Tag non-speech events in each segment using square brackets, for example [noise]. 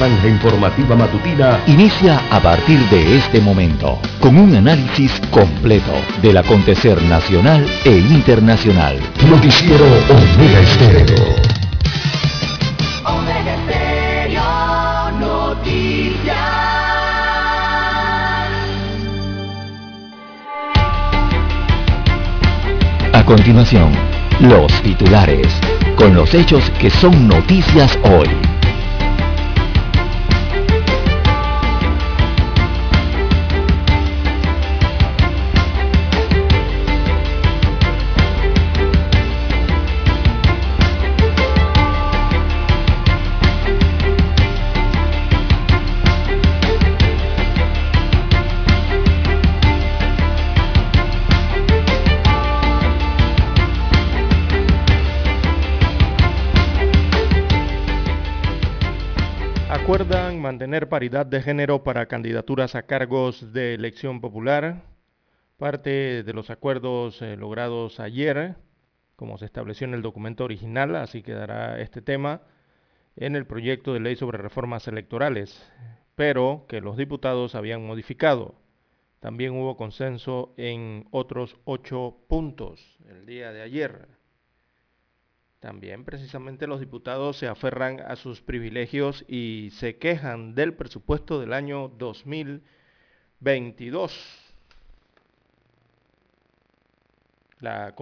franja informativa matutina inicia a partir de este momento con un análisis completo del acontecer nacional e internacional. Noticiero Omega Estéreo. Omega Estéreo Noticias. A continuación, los titulares, con los hechos que son noticias hoy. Paridad de género para candidaturas a cargos de elección popular. Parte de los acuerdos eh, logrados ayer, como se estableció en el documento original, así quedará este tema en el proyecto de ley sobre reformas electorales, pero que los diputados habían modificado. También hubo consenso en otros ocho puntos el día de ayer. También precisamente los diputados se aferran a sus privilegios y se quejan del presupuesto del año 2022. La,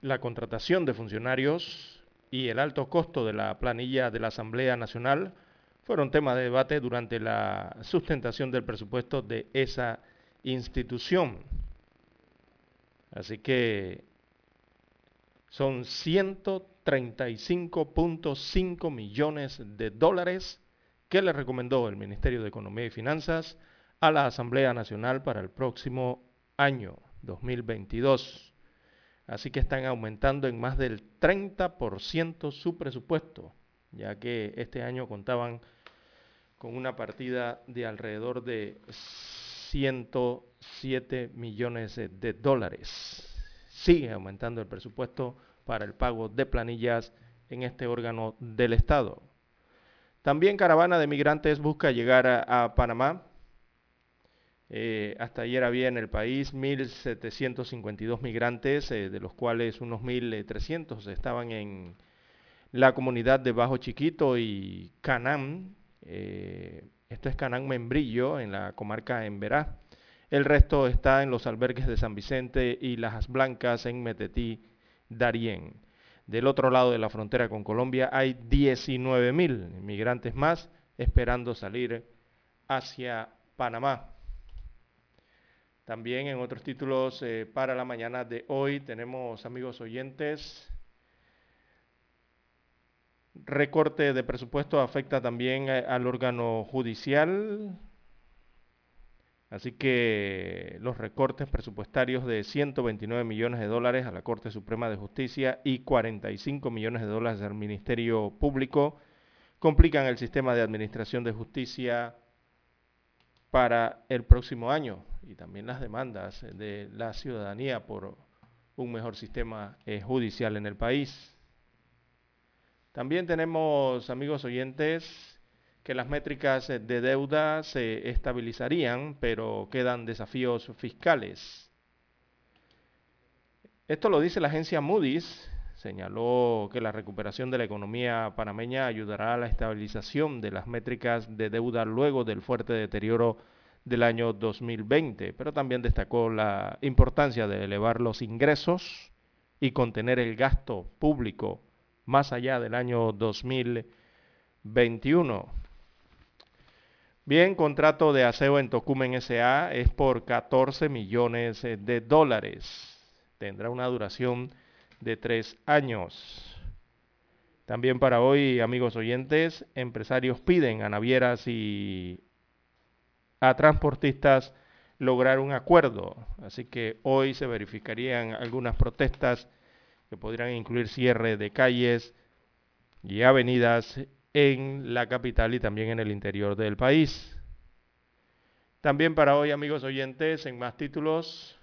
la, contratación de funcionarios y el alto costo de la planilla de la Asamblea Nacional fueron tema de debate durante la sustentación del presupuesto de esa institución. Así que son 135.5 millones de dólares que le recomendó el Ministerio de Economía y Finanzas a la Asamblea Nacional para el próximo año 2022. Así que están aumentando en más del 30% su presupuesto, ya que este año contaban con una partida de alrededor de 107 millones de dólares sigue aumentando el presupuesto para el pago de planillas en este órgano del Estado. También caravana de migrantes busca llegar a, Panamá. Eh, hasta ayer había en el país 1.752 migrantes, eh, de los cuales unos 1.300 estaban en la comunidad de Bajo Chiquito y Canán. Eh, esto es Canán Membrillo, en la comarca Emberá. El resto está en los albergues de San Vicente y Las Blancas en Metetí, Darién. Del otro lado de la frontera con Colombia hay 19 mil migrantes más esperando salir hacia Panamá. También en otros títulos eh, para la mañana de hoy tenemos, amigos oyentes, recorte de presupuesto afecta también eh, al órgano judicial. Así que los recortes presupuestarios de 129 millones de dólares a la Corte Suprema de Justicia y 45 millones de dólares al Ministerio Público complican el sistema de administración de justicia para el próximo año y también las demandas de la ciudadanía por un mejor sistema eh, judicial en el país. También tenemos, amigos oyentes, que las métricas de deuda se estabilizarían, pero quedan desafíos fiscales. Esto lo dice la agencia Moody's, señaló que la recuperación de la economía panameña ayudará a la estabilización de las métricas de deuda luego del fuerte deterioro del año 2020, pero también destacó la importancia de elevar los ingresos y contener el gasto público más allá del año 2021. Bien, contrato de aseo en Tocumen SA es por 14 millones eh, de dólares. Tendrá una duración de tres años. También para hoy, amigos oyentes, empresarios piden a navieras y a transportistas lograr un acuerdo. Así que hoy se verificarían algunas protestas que podrían incluir cierre de calles y avenidas en la capital y también en el interior del país. También para hoy, amigos oyentes, en más títulos,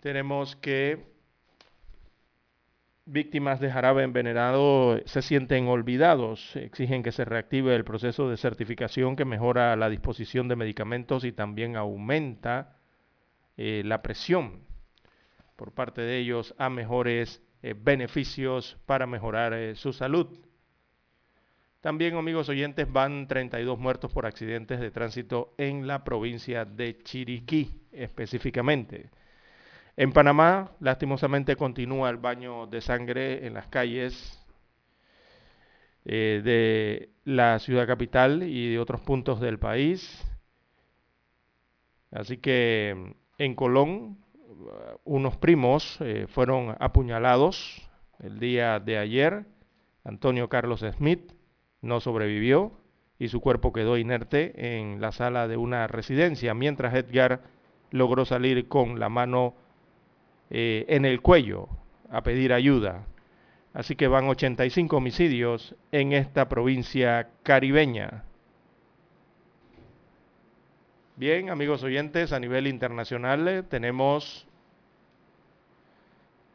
tenemos que víctimas de jarabe envenenado se sienten olvidados. Exigen que se reactive el proceso de certificación que mejora la disposición de medicamentos y también aumenta eh, la presión por parte de ellos a mejores eh, beneficios para mejorar eh, su salud. También, amigos oyentes, van 32 muertos por accidentes de tránsito en la provincia de Chiriquí, específicamente. En Panamá, lastimosamente, continúa el baño de sangre en las calles eh, de la ciudad capital y de otros puntos del país. Así que en Colón, unos primos eh, fueron apuñalados el día de ayer. Antonio Carlos Smith no sobrevivió y su cuerpo quedó inerte en la sala de una residencia, mientras Edgar logró salir con la mano eh, en el cuello a pedir ayuda. Así que van 85 homicidios en esta provincia caribeña. Bien, amigos oyentes, a nivel internacional eh, tenemos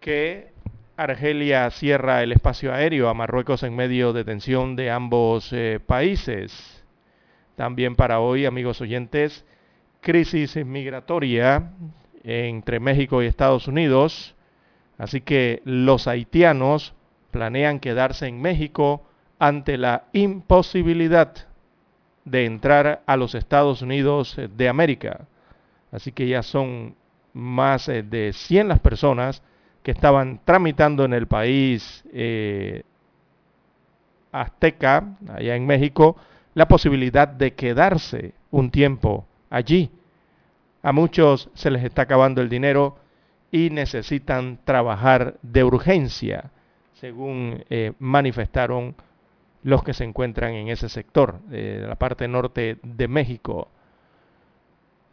que Argelia cierra el espacio aéreo a Marruecos en medio de tensión de ambos eh, países. También para hoy, amigos oyentes, crisis migratoria entre México y Estados Unidos. Así que los haitianos planean quedarse en México ante la imposibilidad de entrar a los Estados Unidos de América. Así que ya son más eh, de 100 las personas que estaban tramitando en el país eh, azteca, allá en México, la posibilidad de quedarse un tiempo allí a muchos se les está acabando el dinero y necesitan trabajar de urgencia, según eh, manifestaron los que se encuentran en ese sector, de la parte norte de México.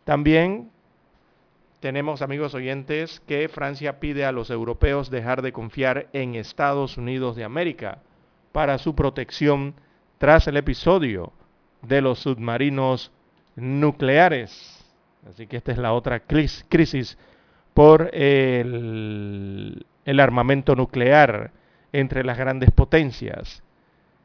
También tenemos, amigos oyentes, que Francia pide a los europeos dejar de confiar en Estados Unidos de América para su protección tras el episodio de los submarinos nucleares. Así que esta es la otra crisis por el, armamento nuclear entre las grandes potencias.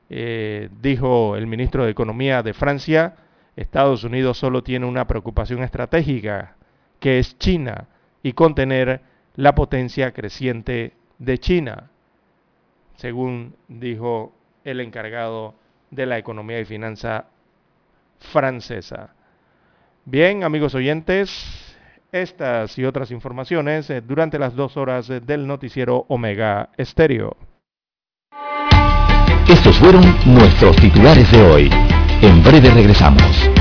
Eh, dijo el ministro de Economía de Francia, Estados Unidos solo tiene una preocupación estratégica, que es China, y contener la potencia creciente de China, según dijo el encargado de la economía y finanza francesa. Bien, amigos oyentes, estas y otras informaciones eh, durante las dos horas eh, del noticiero Omega Estéreo. Estos fueron nuestros titulares de hoy. En breve regresamos.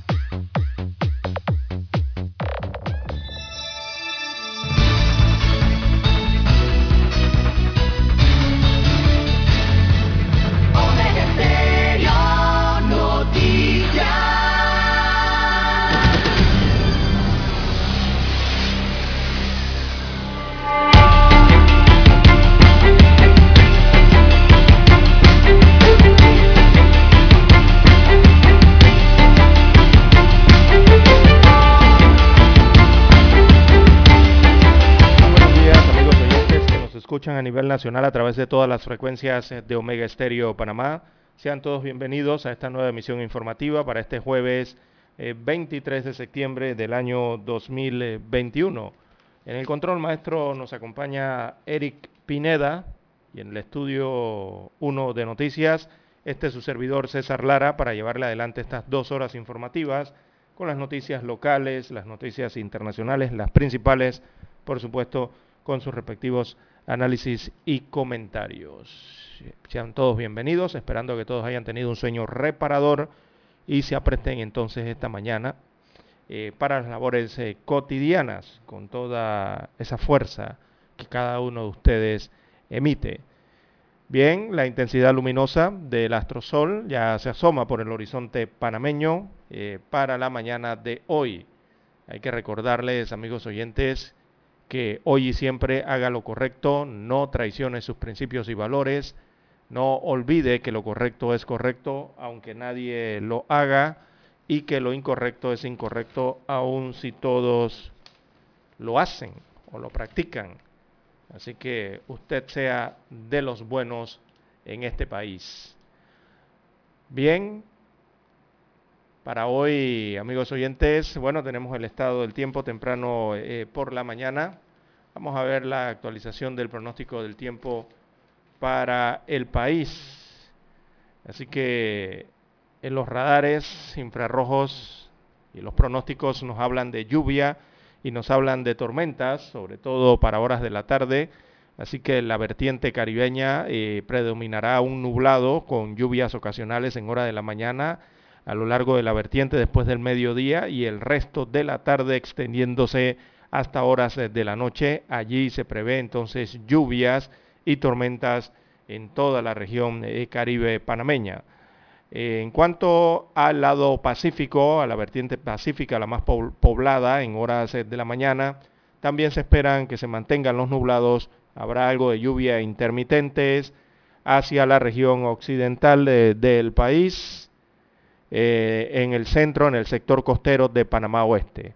Escuchan a nivel nacional a través de todas las frecuencias de Omega Estéreo Panamá. Sean todos bienvenidos a esta nueva emisión informativa para este jueves 23 eh, de septiembre del año 2021. En el control maestro nos acompaña Eric Pineda y en el estudio 1 de noticias, este es su servidor César Lara para llevarle adelante estas dos horas informativas con las noticias locales, las noticias internacionales, las principales, por supuesto, con sus respectivos análisis y comentarios. Sean todos bienvenidos, esperando que todos hayan tenido un sueño reparador y se apresten entonces esta mañana eh, para las labores eh, cotidianas, con toda esa fuerza que cada uno de ustedes emite. Bien, la intensidad luminosa del astrosol ya se asoma por el horizonte panameño para la mañana de hoy. Hay que recordarles, amigos oyentes, que hoy y siempre haga lo correcto, no traicione sus principios y valores, no olvide que lo correcto es correcto, aunque nadie lo haga, y que lo incorrecto es incorrecto, aun si todos lo hacen o lo practican. Así que usted sea de los buenos en este país. Bien, para hoy, amigos oyentes, bueno, tenemos el estado del tiempo temprano eh, por la mañana. Vamos a ver la actualización del pronóstico del tiempo para el país. Así que en los radares infrarrojos y los pronósticos nos hablan de lluvia y nos hablan de tormentas, sobre todo para horas de la tarde. Así que la vertiente caribeña eh, predominará un nublado con lluvias ocasionales en hora de la mañana a lo largo de la vertiente después del mediodía y el resto de la tarde extendiéndose hasta horas de la noche. Allí se prevé entonces lluvias y tormentas en toda la región eh, caribe panameña. Eh, en cuanto al lado pacífico, a la vertiente pacífica, la más poblada en horas eh, de la mañana, también se esperan que se mantengan los nublados, habrá algo de lluvia intermitentes hacia la región occidental del país, eh, en el centro, en el sector costero de Panamá Oeste.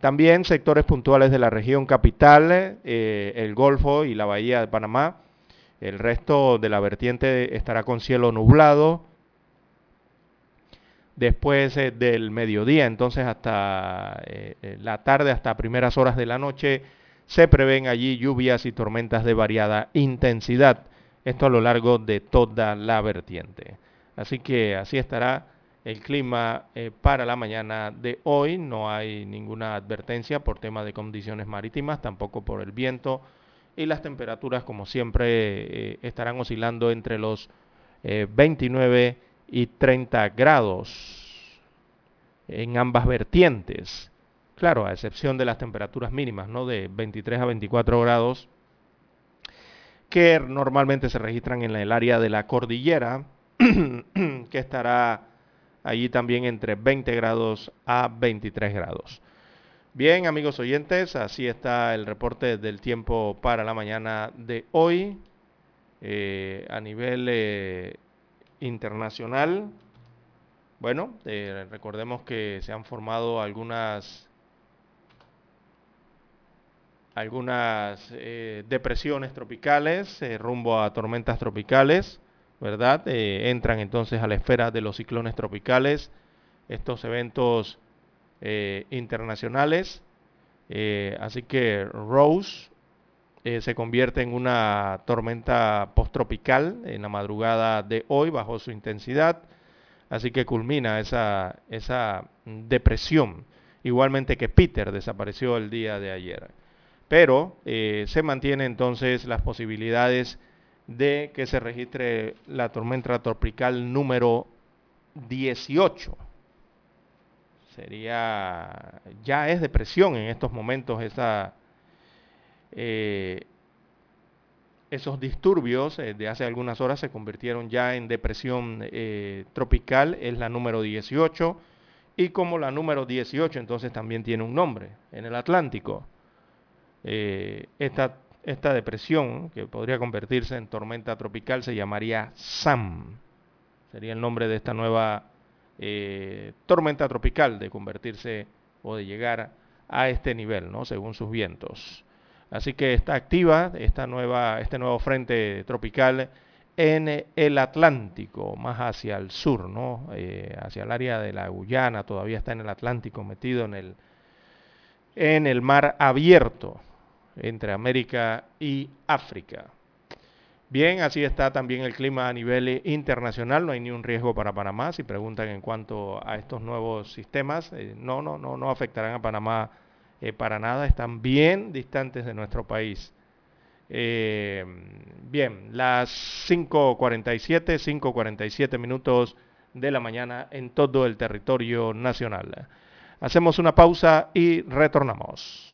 También sectores puntuales de la región capital, eh, el Golfo y la Bahía de Panamá. El resto de la vertiente estará con cielo nublado. Después eh, del mediodía, entonces hasta la tarde, hasta primeras horas de la noche, se prevén allí lluvias y tormentas de variada intensidad. Esto a lo largo de toda la vertiente. Así que así estará el clima eh, para la mañana de hoy. No hay ninguna advertencia por tema de condiciones marítimas, tampoco por el viento. Y las temperaturas, como siempre, eh, estarán oscilando entre los 29 eh, y 30 grados en ambas vertientes. Claro, a excepción de las temperaturas mínimas, ¿no? De 23 a 24 grados, que normalmente se registran en el área de la cordillera, [clears throat] que estará allí también entre 20 grados a 23 grados. Bien, amigos oyentes, así está el reporte del tiempo para la mañana de hoy. Eh, a nivel eh, internacional, bueno, eh, recordemos que se han formado algunas algunas depresiones tropicales rumbo a tormentas tropicales. ¿Verdad? Eh, entran entonces a la esfera de los ciclones tropicales, estos eventos eh, internacionales. Eh, así que Rose se convierte en una tormenta posttropical en la madrugada de hoy bajo su intensidad. Así que culmina esa, esa depresión. Igualmente que Peter desapareció el día de ayer. Pero se mantiene entonces las posibilidades de que se registre la tormenta tropical número 18. Sería, ya es depresión en estos momentos esa, eh, esos disturbios eh, de hace algunas horas se convirtieron ya en depresión eh, tropical, es la número 18, y como la número 18 entonces también tiene un nombre en el Atlántico. esta esta depresión, que podría convertirse en tormenta tropical, se llamaría Sam. Sería el nombre de esta nueva eh, tormenta tropical, de convertirse o de llegar a este nivel, ¿no? según sus vientos. Así que está activa esta nueva, este nuevo frente tropical en el Atlántico, más hacia el sur, ¿no? Eh, hacia el área de la Guyana, todavía está en el Atlántico, metido en el, en el mar abierto entre América y África. Bien, así está también el clima a nivel internacional, no hay ni un riesgo para Panamá. Si preguntan en cuanto a estos nuevos sistemas, eh, no, no, no, no afectarán a Panamá eh, para nada, están bien distantes de nuestro país. Eh, bien, las 5.47, 5.47 minutos de la mañana en todo el territorio nacional. Hacemos una pausa y retornamos.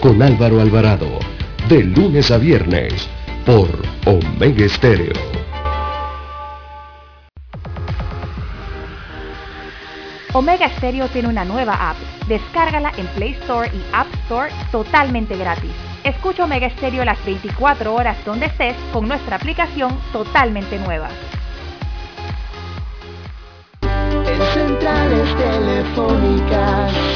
con Álvaro Alvarado. De lunes a viernes por Omega Estéreo. Omega Stereo tiene una nueva app. Descárgala en Play Store y App Store totalmente gratis. Escucha Omega Stereo las 24 horas donde estés con nuestra aplicación totalmente nueva. En centrales telefónicas,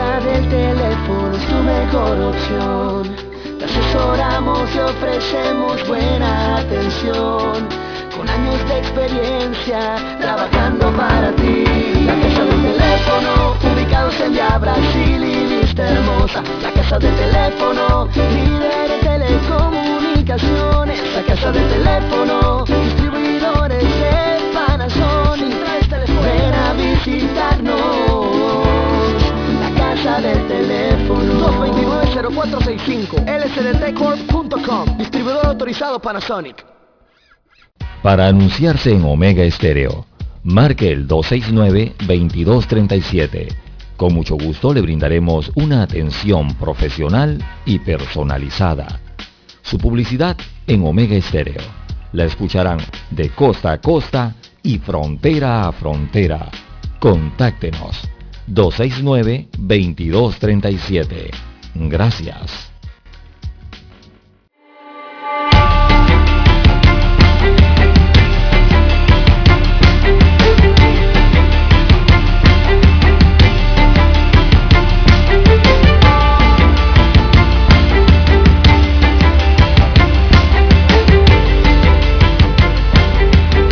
casa del teléfono es tu mejor opción. Te asesoramos y ofrecemos buena atención. Con años de experiencia trabajando para ti. La casa del teléfono, ubicados en ya Brasil y lista hermosa. La casa del teléfono, líder en telecomunicaciones. La casa del teléfono, distribuidores de Panasonic. Ven a visitarnos. 229-0465 lsdtcorp.com Distribuidor autorizado Panasonic. Para anunciarse en Omega Estéreo, marque el 269-2237. Con mucho gusto le brindaremos una atención profesional y personalizada. Su publicidad en Omega Estéreo. La escucharán de costa a costa y frontera a frontera. Contáctenos 269-2237. Gracias.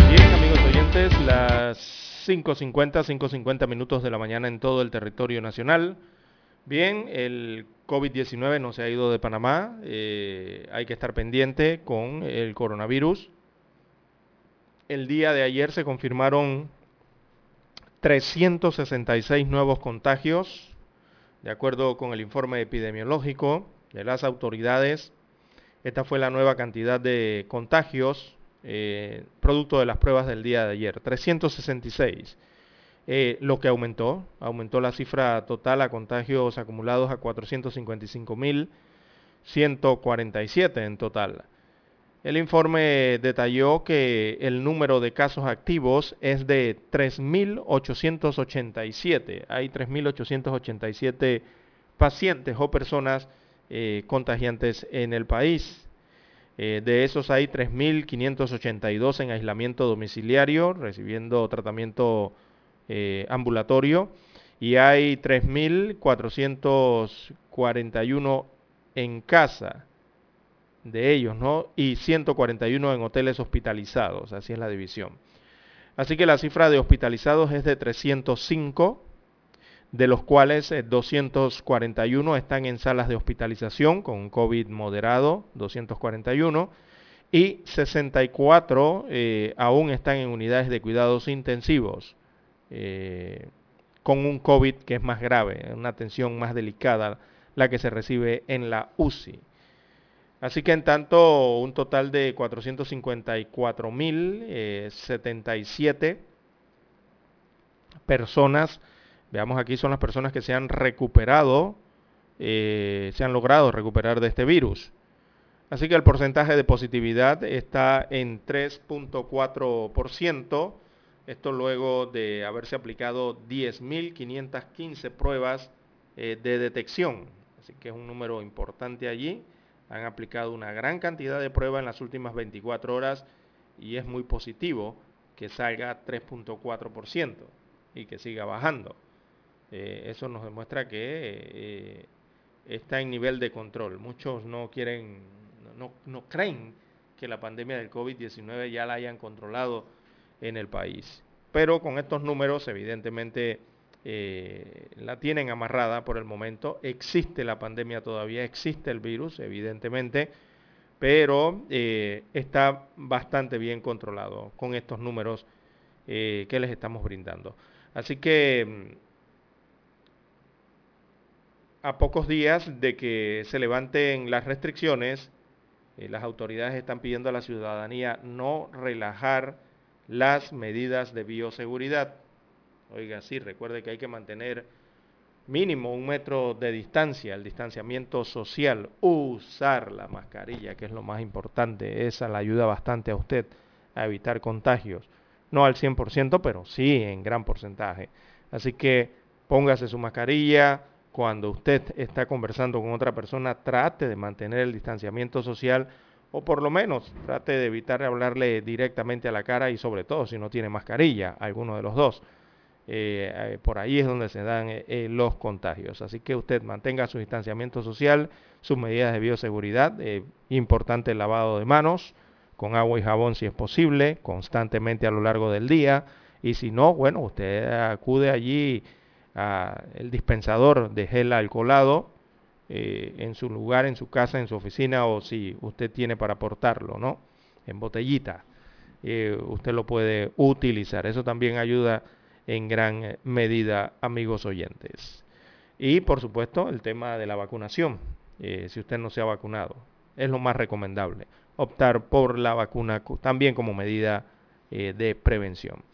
Bien, amigos oyentes, las 5.50, 5.50 minutos de la mañana en todo el territorio nacional. Bien, el COVID-19 no se ha ido de Panamá, eh, hay que estar pendiente con el coronavirus. El día de ayer se confirmaron 366 nuevos contagios, de acuerdo con el informe epidemiológico de las autoridades. Esta fue la nueva cantidad de contagios eh, producto de las pruebas del día de ayer, 366. Eh, lo que aumentó, aumentó la cifra total a contagios acumulados a 455.147 en total. El informe detalló que el número de casos activos es de 3.887. Hay 3.887 pacientes o personas eh, contagiantes en el país. Eh, de esos hay 3.582 en aislamiento domiciliario, recibiendo tratamiento eh, ambulatorio, y hay 3.441 en casa de ellos, ¿no? Y 141 en hoteles hospitalizados, así es la división. Así que la cifra de hospitalizados es de 305, de los cuales eh, 241 están en salas de hospitalización con COVID moderado, 241, y 64 eh, aún están en unidades de cuidados intensivos, eh, con un COVID que es más grave, una atención más delicada, la que se recibe en la UCI. Así que en tanto, un total de 454.077 personas, veamos aquí son las personas que se han recuperado, eh, se han logrado recuperar de este virus. Así que el porcentaje de positividad está en 3.4%, esto luego de haberse aplicado 10.515 pruebas eh, de detección, así que es un número importante allí han aplicado una gran cantidad de pruebas en las últimas 24 horas y es muy positivo que salga 3.4% y que siga bajando. Eh, eso nos demuestra que eh, está en nivel de control. Muchos no quieren, no, no creen que la pandemia del COVID-19 ya la hayan controlado en el país. Pero con estos números, evidentemente, eh, la tienen amarrada por el momento. Existe la pandemia todavía, existe el virus, evidentemente, pero eh, está bastante bien controlado con estos números que les estamos brindando. Así que mm, a pocos días de que se levanten las restricciones, las autoridades están pidiendo a la ciudadanía no relajar las medidas de bioseguridad. Oiga, sí, recuerde que hay que mantener mínimo un metro de distancia, el distanciamiento social, usar la mascarilla, que es lo más importante, esa la ayuda bastante a usted a evitar contagios. No al 100%, pero sí en gran porcentaje. Así que póngase su mascarilla. Cuando usted está conversando con otra persona, trate de mantener el distanciamiento social o por lo menos trate de evitar hablarle directamente a la cara y sobre todo si no tiene mascarilla, alguno de los dos. Eh, eh, por ahí es donde se dan eh, los contagios. Así que usted mantenga su distanciamiento social, sus medidas de bioseguridad, importante lavado de manos con agua y jabón si es posible, constantemente a lo largo del día. Y si no, bueno, usted acude allí al dispensador de gel alcoholado en su lugar, en su casa, en su oficina o si usted tiene para aportarlo, ¿no? En botellita. usted lo puede utilizar. Eso también ayuda en gran eh, medida, amigos oyentes. Y por supuesto el tema de la vacunación, eh, si usted no se ha vacunado, es lo más recomendable, optar por la vacuna también como medida eh, de prevención.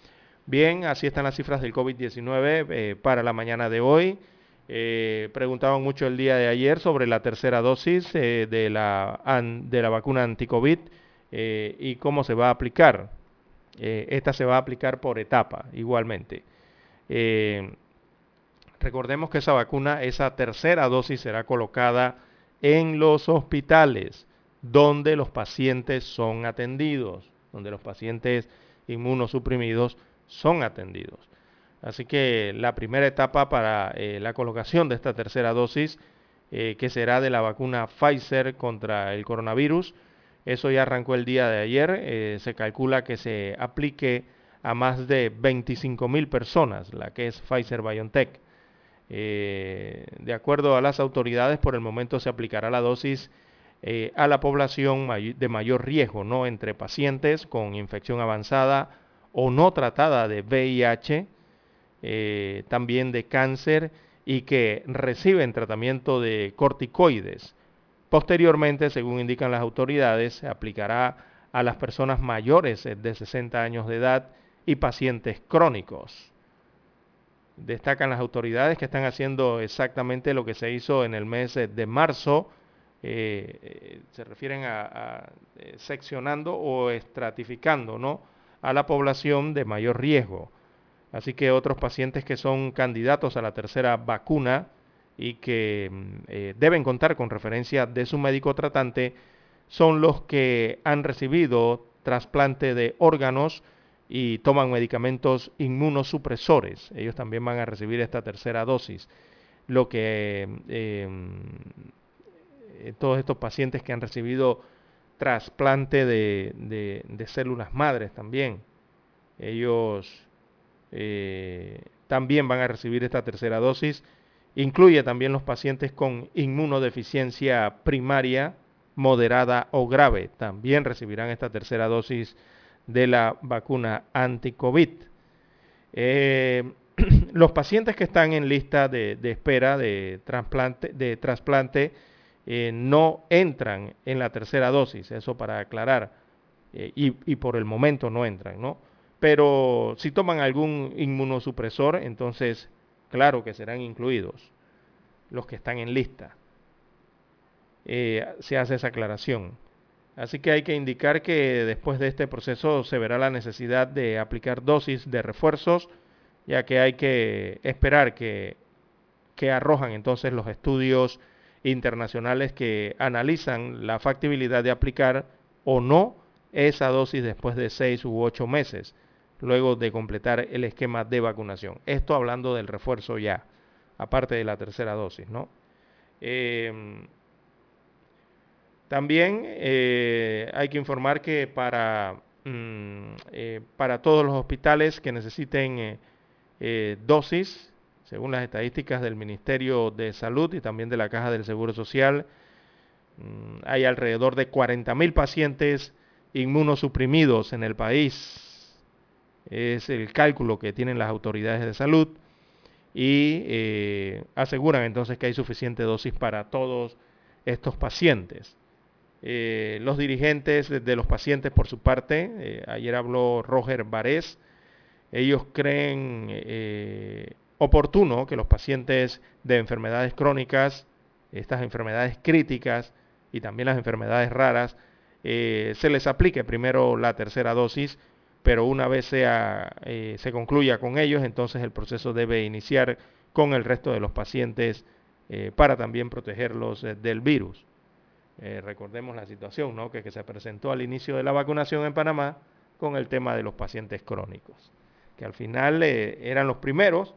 Bien, así están las cifras del COVID-19 para la mañana de hoy. Preguntaban mucho el día de ayer sobre la tercera dosis de, la, de la vacuna anti-COVID y cómo se va a aplicar. Eh, esta se va a aplicar por etapa igualmente. Eh, recordemos que esa vacuna, esa tercera dosis será colocada en los hospitales donde los pacientes son atendidos, donde los pacientes inmunosuprimidos son atendidos. Así que la primera etapa para eh, la colocación de esta tercera dosis, que será de la vacuna Pfizer contra el coronavirus, eso ya arrancó el día de ayer. Eh, se calcula que se aplique a más de 25 mil personas, la que es Pfizer BioNTech. Eh, de acuerdo a las autoridades, por el momento se aplicará la dosis eh, a la población de mayor riesgo, ¿no? Entre pacientes con infección avanzada o no tratada de VIH, también de cáncer y que reciben tratamiento de corticoides Posteriormente, según indican las autoridades, se aplicará a las personas mayores de 60 años de edad y pacientes crónicos. Destacan las autoridades que están haciendo exactamente lo que se hizo en el mes de marzo. Eh, eh, se refieren a, eh, seccionando o estratificando ¿no? a la población de mayor riesgo. Así que otros pacientes que son candidatos a la tercera vacuna y que mm, eh, deben contar con referencia de su médico tratante son los que han recibido trasplante de órganos y toman medicamentos inmunosupresores. Ellos también van a recibir esta tercera dosis. Lo que eh, mm, todos estos pacientes que han recibido trasplante de, células madres también, ellos eh, también van a recibir esta tercera dosis Incluye también los pacientes con inmunodeficiencia primaria, moderada o grave. También recibirán esta tercera dosis de la vacuna anti-COVID. Eh, [clears throat] los pacientes que están en lista de, espera de trasplante, de trasplante eh, no entran en la tercera dosis, eso para aclarar, y, y, por el momento no entran, ¿no? Pero si toman algún inmunosupresor, entonces claro que serán incluidos los que están en lista. Eh, se hace esa aclaración. Así que hay que indicar que después de este proceso se verá la necesidad de aplicar dosis de refuerzos, ya que hay que esperar que, que arrojan entonces los estudios internacionales que analizan la factibilidad de aplicar o no esa dosis después de seis u ocho meses luego de completar el esquema de vacunación. Esto hablando del refuerzo ya, aparte de la tercera dosis, ¿no? Em, también eh, hay que informar que para, mm, eh, para todos los hospitales que necesiten eh, dosis Según las estadísticas del Ministerio de Salud y también de la Caja del Seguro Social, mm, hay alrededor de 40.000 pacientes inmunosuprimidos en el país. Es el cálculo que tienen las autoridades de salud y eh, aseguran entonces que hay suficiente dosis para todos estos pacientes. Eh, los dirigentes de los pacientes, por su parte, eh, ayer habló Roger Varés, ellos creen oportuno que los pacientes de enfermedades crónicas, estas enfermedades críticas y también las enfermedades raras, se les aplique primero la tercera dosis, pero una vez sea, eh, se concluya con ellos, entonces el proceso debe iniciar con el resto de los pacientes eh, para también protegerlos del virus. recordemos la situación ¿no? que, que, se presentó al inicio de la vacunación en Panamá con el tema de los pacientes crónicos, que al final eran los primeros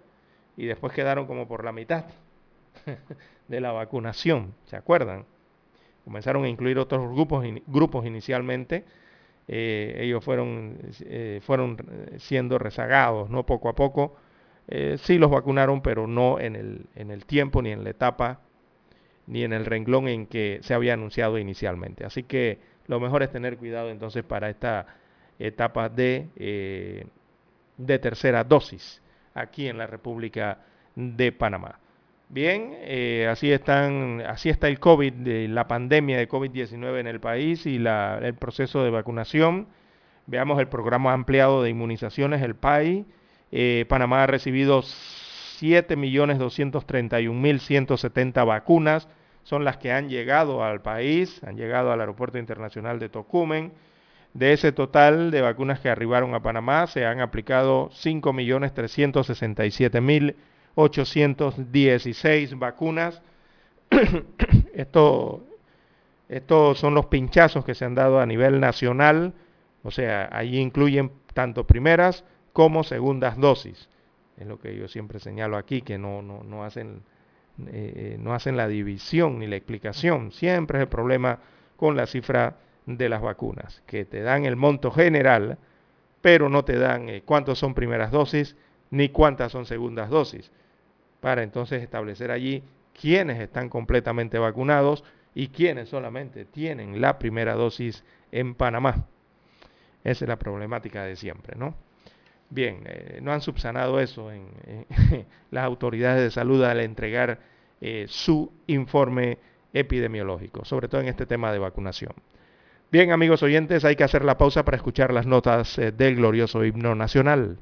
y después quedaron como por la mitad [laughs] de la vacunación, ¿se acuerdan? comenzaron a incluir otros grupos, grupos inicialmente, eh, ellos fueron, eh, fueron siendo rezagados, ¿no? Poco a poco, eh, sí los vacunaron, pero no en el, en el tiempo, ni en la etapa, ni en el renglón en que se había anunciado inicialmente. Así que lo mejor es tener cuidado entonces para esta etapa de, de tercera dosis aquí en la República de Panamá. Bien, eh, así, están, así está el COVID, la pandemia de COVID-19 en el país y el proceso de vacunación. Veamos el programa ampliado de inmunizaciones, el PAI. Eh, Panamá ha recibido 7.231.170 vacunas, son las que han llegado al país, han llegado al Aeropuerto Internacional de Tocumen. De ese total de vacunas que arribaron a Panamá, se han aplicado 5.367.000 816 vacunas. [coughs] Esto, estos son los pinchazos que se han dado a nivel nacional, o sea, allí incluyen tanto primeras como segundas dosis. Es lo que yo siempre señalo aquí, que no, no, no hacen, eh, no hacen la división ni la explicación. Siempre es el problema con la cifra de las vacunas, que te dan el monto general, pero no te dan eh, cuántas son primeras dosis ni cuántas son segundas dosis para entonces establecer allí quiénes están completamente vacunados y quiénes solamente tienen la primera dosis en Panamá. Esa es la problemática de siempre, ¿no? Bien, eh, no han subsanado eso en, [laughs] las autoridades de salud al entregar eh, su informe epidemiológico, sobre todo en este tema de vacunación. Bien, amigos oyentes, hay que hacer la pausa para escuchar las notas eh, del glorioso himno nacional.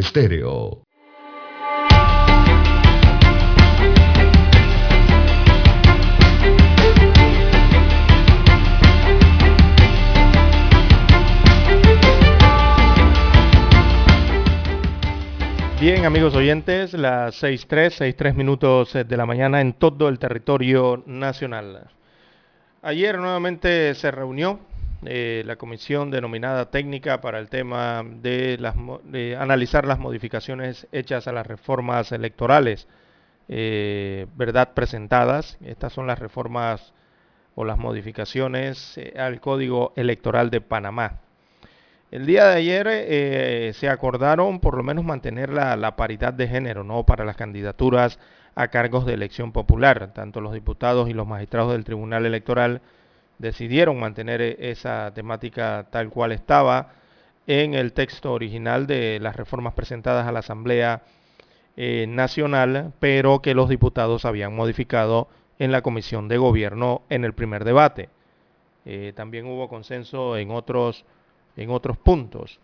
Estéreo. Bien, amigos oyentes, las 6.3, 6.3 minutos de la mañana en todo el territorio nacional. Ayer nuevamente se reunió eh, la comisión denominada técnica para el tema de, analizar las modificaciones hechas a las reformas electorales, eh, ¿verdad? Presentadas. Estas son las reformas o las modificaciones eh, al Código Electoral de Panamá. El día de ayer se acordaron por lo menos mantener la, la, paridad de género, ¿no? Para las candidaturas a cargos de elección popular, tanto los diputados y los magistrados del Tribunal Electoral decidieron mantener e-, esa temática tal cual estaba en el texto original de las reformas presentadas a la Asamblea eh, Nacional, pero que los diputados habían modificado en la Comisión de Gobierno en el primer debate. Eh, también hubo consenso en otros, en otros puntos.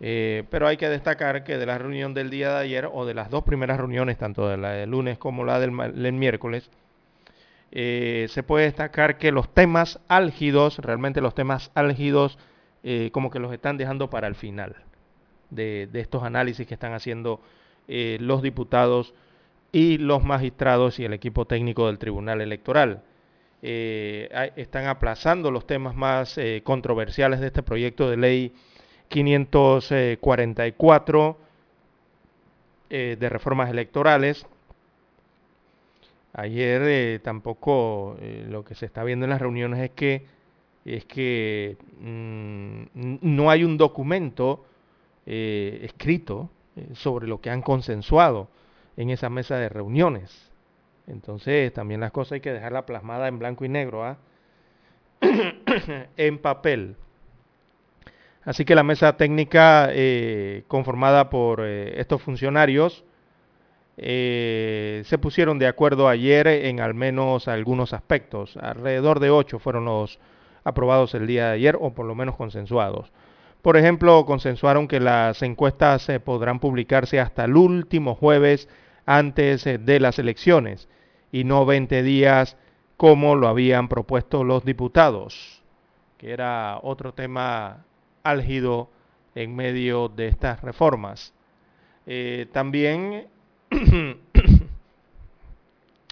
Eh, pero hay que destacar que de la reunión del día de ayer, o de las dos primeras reuniones, tanto de la del lunes como la del miércoles, eh, se puede destacar que los temas álgidos, realmente los temas álgidos, eh, como que los están dejando para el final de, estos análisis que están haciendo eh, los diputados y los magistrados y el equipo técnico del Tribunal Electoral. están aplazando los temas más controversiales de este proyecto de ley 544 de reformas electorales Ayer eh, tampoco eh, lo que se está viendo en las reuniones es que es que mm, no hay un documento eh, escrito sobre lo que han consensuado en esa mesa de reuniones. Entonces también las cosas hay que dejarla plasmada en blanco y negro, ¿ah? [coughs] en papel. Así que la mesa técnica conformada por estos funcionarios eh, se pusieron de acuerdo ayer en al menos algunos aspectos. Alrededor de ocho fueron los aprobados el día de ayer o por lo menos consensuados. Por ejemplo, consensuaron que las encuestas se podrán publicarse hasta el último jueves antes eh, de las elecciones y no 20 días como lo habían propuesto los diputados, que era otro tema álgido en medio de estas reformas. Eh, también [coughs]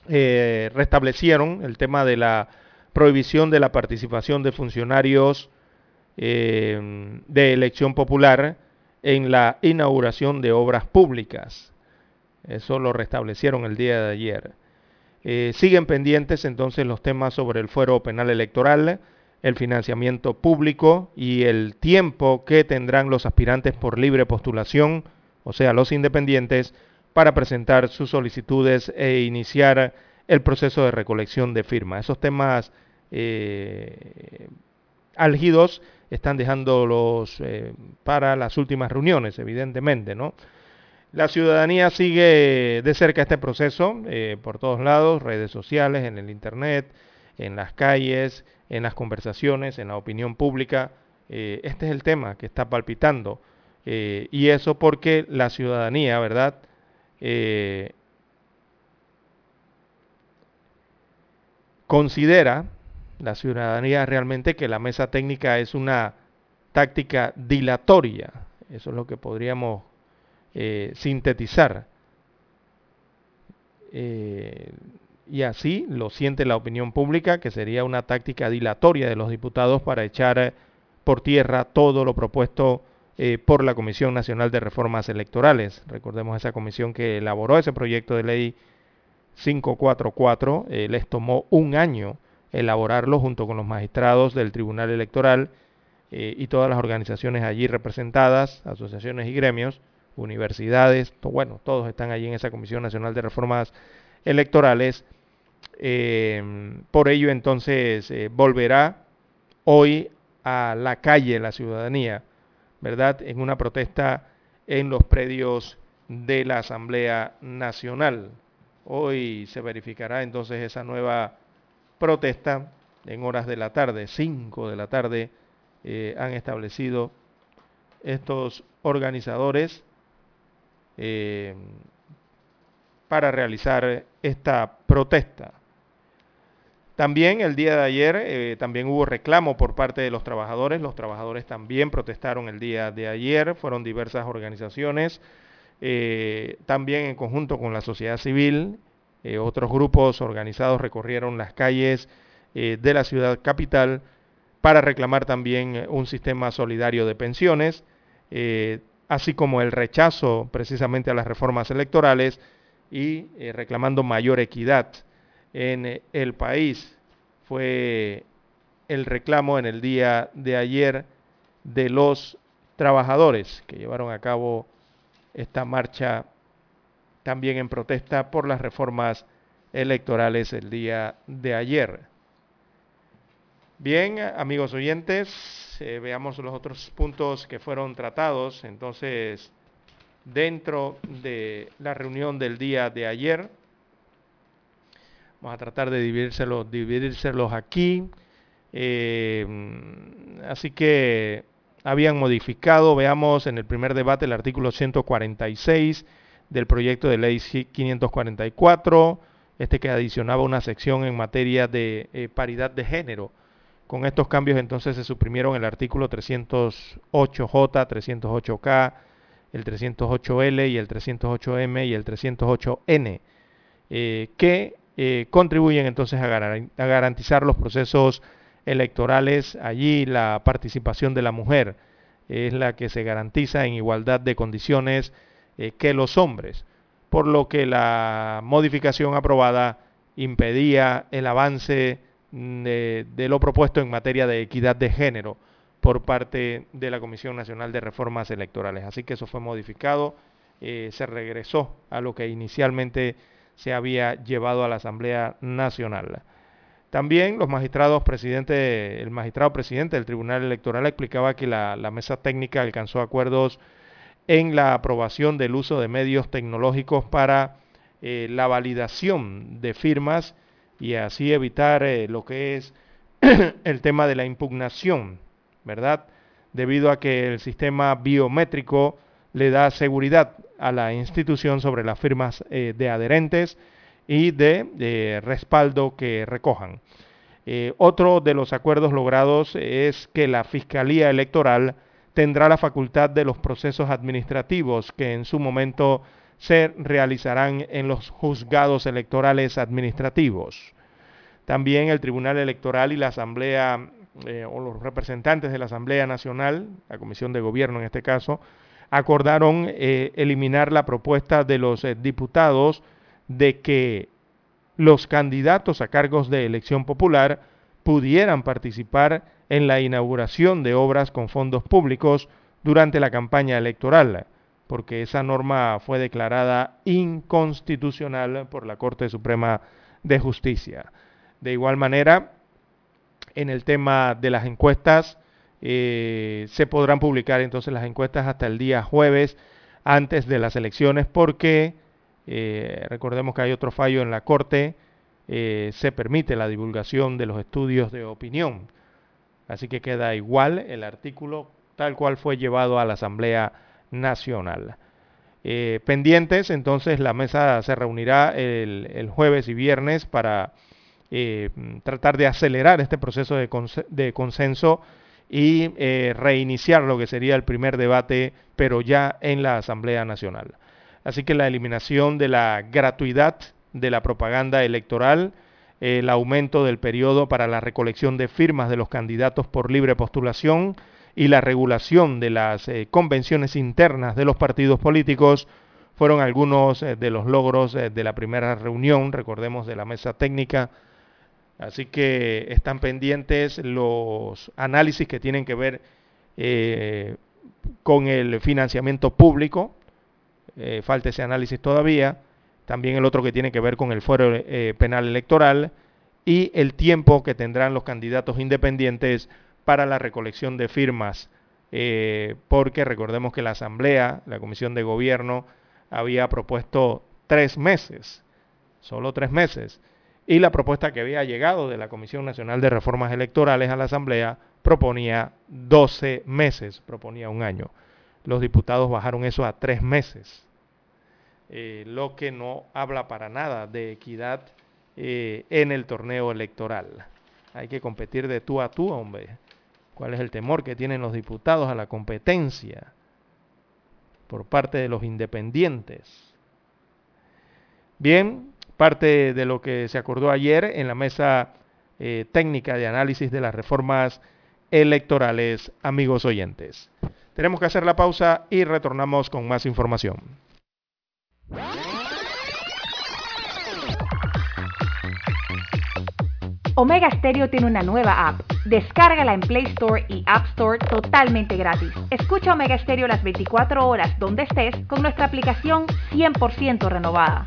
Eh, restablecieron el tema de la prohibición de la participación de funcionarios eh, de elección popular en la inauguración de obras públicas. Eso lo restablecieron el día de ayer. Eh, siguen pendientes entonces los temas sobre el fuero penal electoral, el financiamiento público y el tiempo que tendrán los aspirantes por libre postulación, o sea, los independientes, para presentar sus solicitudes e iniciar el proceso de recolección de firmas. Esos temas eh, álgidos están dejándolos eh, para las últimas reuniones, evidentemente, ¿no? La ciudadanía sigue de cerca este proceso eh, por todos lados, redes sociales, en el internet, en las calles, en las conversaciones, en la opinión pública. este es el tema que está palpitando. y eso porque la ciudadanía, ¿verdad? Eh, considera la ciudadanía realmente que la mesa técnica es una táctica dilatoria. Eso es lo que podríamos eh, sintetizar. Eh, y así lo siente la opinión pública, que sería una táctica dilatoria de los diputados para echar por tierra todo lo propuesto eh, por la Comisión Nacional de Reformas Electorales. Recordemos esa comisión que elaboró ese proyecto de ley 544. Eh, les tomó un año elaborarlo junto con los magistrados del Tribunal Electoral eh, y todas las organizaciones allí representadas, asociaciones y gremios, universidades, bueno, todos están allí en esa Comisión Nacional de Reformas Electorales. por ello entonces volverá hoy a la calle la ciudadanía ¿verdad?, en una protesta en los predios de la Asamblea Nacional. Hoy se verificará entonces esa nueva protesta en horas de la tarde, 5 de la tarde, eh, han establecido estos organizadores eh, para realizar esta protesta. También el día de ayer eh, también hubo reclamo por parte de los trabajadores. Los trabajadores también protestaron el día de ayer. Fueron diversas organizaciones, eh, también en conjunto con la sociedad civil. otros grupos organizados recorrieron las calles de la ciudad capital para reclamar también un sistema solidario de pensiones así como el rechazo precisamente a las reformas electorales y eh, reclamando mayor equidad en eh, el país. Fue el reclamo en el día de ayer de los trabajadores que llevaron a cabo esta marcha también en protesta por las reformas electorales el día de ayer. Bien, amigos oyentes, eh, veamos los otros puntos que fueron tratados. Entonces, dentro de la reunión del día de ayer, vamos a tratar de dividírselos, dividírselos aquí. Eh, así que habían modificado, veamos en el primer debate el artículo 146 del proyecto de ley 544, este que adicionaba una sección en materia de eh, paridad de género con estos cambios entonces se suprimieron el artículo 308J, 308K, el 308L y el 308M y el 308N, eh, que eh, contribuyen entonces a, garantizar los procesos electorales. Allí la participación de la mujer es la que se garantiza en igualdad de condiciones eh, que los hombres, por lo que la modificación aprobada impedía el avance de, lo propuesto en materia de equidad de género por parte de la Comisión Nacional de Reformas Electorales. Así que eso fue modificado, eh, se regresó a lo que inicialmente se había llevado a la Asamblea Nacional. También los magistrados presidente, el magistrado presidente del Tribunal Electoral explicaba que la, mesa técnica alcanzó acuerdos en la aprobación del uso de medios tecnológicos para eh, la validación de firmas y así evitar eh, lo que es [clears throat] el tema de la impugnación, ¿verdad? Debido a que el sistema biométrico le da seguridad a la institución sobre las firmas eh, de adherentes y de, respaldo que recojan. Eh, otro de los acuerdos logrados es que la Fiscalía Electoral tendrá la facultad de los procesos administrativos que en su momento se realizarán en los juzgados electorales administrativos. También el Tribunal Electoral y la Asamblea eh, o los representantes de la Asamblea Nacional, la Comisión de Gobierno en este caso, acordaron eh, eliminar la propuesta de los eh, diputados de que los candidatos a cargos de elección popular pudieran participar en la inauguración de obras con fondos públicos durante la campaña electoral porque esa norma fue declarada inconstitucional por la Corte Suprema de Justicia. De igual manera, en el tema de las encuestas, eh, se podrán publicar entonces las encuestas hasta el día jueves antes de las elecciones porque eh, recordemos que hay otro fallo en la Corte, eh, se permite la divulgación de los estudios de opinión. Así que queda igual el artículo tal cual fue llevado a la Asamblea nacional. Pendientes, entonces la mesa se reunirá el, jueves y viernes para tratar de acelerar este proceso de, consenso y eh, reiniciar lo que sería el primer debate, pero ya en la Asamblea Nacional. Así que la eliminación de la gratuidad de la propaganda electoral, el aumento del periodo para la recolección de firmas de los candidatos por libre postulación, y la regulación de las eh, convenciones internas de los partidos políticos fueron algunos eh, de los logros de la primera reunión, recordemos, de la mesa técnica. Así que están pendientes los análisis que tienen que ver con el financiamiento público. falta ese análisis todavía. También el otro que tiene que ver con el fuero penal electoral y el tiempo que tendrán los candidatos independientes para la recolección de firmas, eh, porque recordemos que la Asamblea, la Comisión de Gobierno, había propuesto tres meses, solo tres meses, y la propuesta que había llegado de la Comisión Nacional de Reformas Electorales a la Asamblea proponía 12 meses, proponía un año. los diputados bajaron eso a tres meses, eh, lo que no habla para nada de equidad eh, en el torneo electoral. Hay que competir de tú a tú, hombre. ¿Cuál es el temor que tienen los diputados a la competencia por parte de los independientes? Bien, parte de lo que se acordó ayer en la mesa eh, técnica de análisis de las reformas electorales, amigos oyentes. Tenemos que hacer la pausa y retornamos con más información. Omega Stereo tiene una nueva app. Descárgala en Play Store y App Store totalmente gratis. Escucha Omega Stereo las 24 horas donde estés con nuestra aplicación 100% renovada.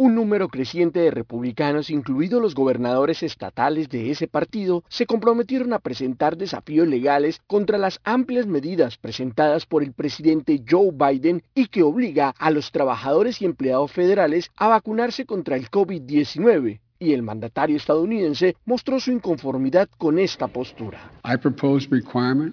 Un número creciente de republicanos, incluidos los gobernadores estatales de ese partido, se comprometieron a presentar desafíos legales contra las amplias medidas presentadas por el presidente Joe Biden y que obliga a los trabajadores y empleados federales a vacunarse contra el COVID-19 y el mandatario estadounidense mostró su inconformidad con esta postura.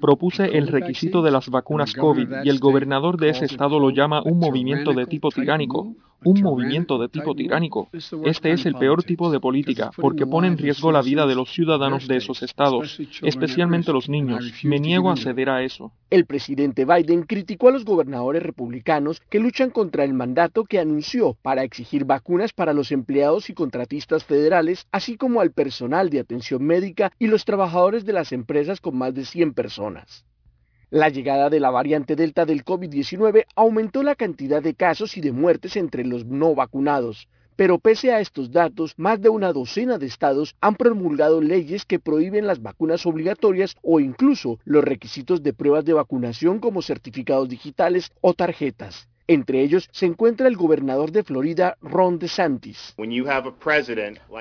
Propuse el requisito de las vacunas COVID y el gobernador de ese estado lo llama un movimiento de tipo tiránico un movimiento de tipo tiránico. Este es el peor tipo de política porque pone en riesgo la vida de los ciudadanos de esos estados, especialmente los niños. Me niego a ceder a eso. El presidente Biden criticó a los gobernadores republicanos que luchan contra el mandato que anunció para exigir vacunas para los empleados y contratistas federales, así como al personal de atención médica y los trabajadores de las empresas con más de 100 personas. La llegada de la variante Delta del COVID-19 aumentó la cantidad de casos y de muertes entre los no vacunados. Pero pese a estos datos, más de una docena de estados han promulgado leyes que prohíben las vacunas obligatorias o incluso los requisitos de pruebas de vacunación como certificados digitales o tarjetas. Entre ellos se encuentra el gobernador de Florida, Ron DeSantis.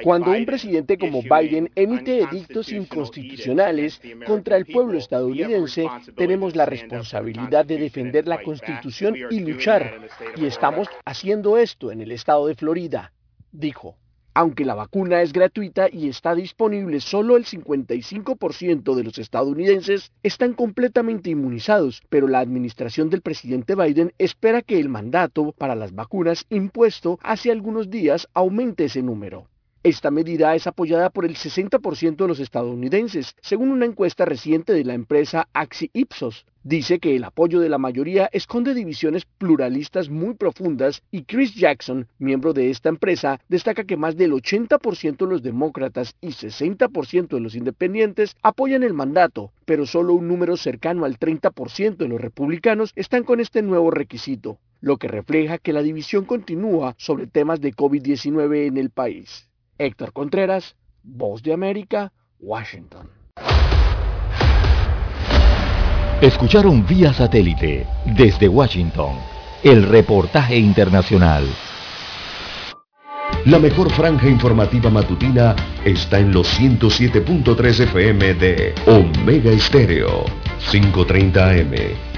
Cuando un presidente como Biden emite edictos inconstitucionales contra el pueblo estadounidense, tenemos la responsabilidad de defender la Constitución y luchar. Y estamos haciendo esto en el estado de Florida, dijo. Aunque la vacuna es gratuita y está disponible, solo el 55% de los estadounidenses están completamente inmunizados, pero la administración del presidente Biden espera que el mandato para las vacunas impuesto hace algunos días aumente ese número. Esta medida es apoyada por el 60% de los estadounidenses, según una encuesta reciente de la empresa Axi Ipsos. Dice que el apoyo de la mayoría esconde divisiones pluralistas muy profundas y Chris Jackson, miembro de esta empresa, destaca que más del 80% de los demócratas y 60% de los independientes apoyan el mandato, pero solo un número cercano al 30% de los republicanos están con este nuevo requisito, lo que refleja que la división continúa sobre temas de COVID-19 en el país. Héctor Contreras, Voz de América, Washington. Escucharon vía satélite desde Washington el reportaje internacional. La mejor franja informativa matutina está en los 107.3 FM de Omega Estéreo, 530 AM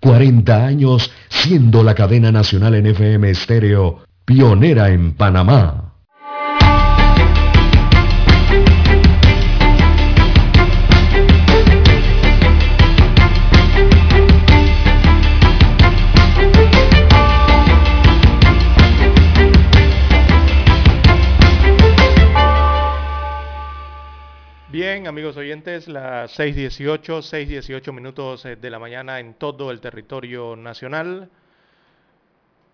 40 años siendo la cadena nacional en FM estéreo pionera en Panamá. Bien, amigos oyentes, las 6.18, 6.18 minutos eh, de la mañana en todo el territorio nacional.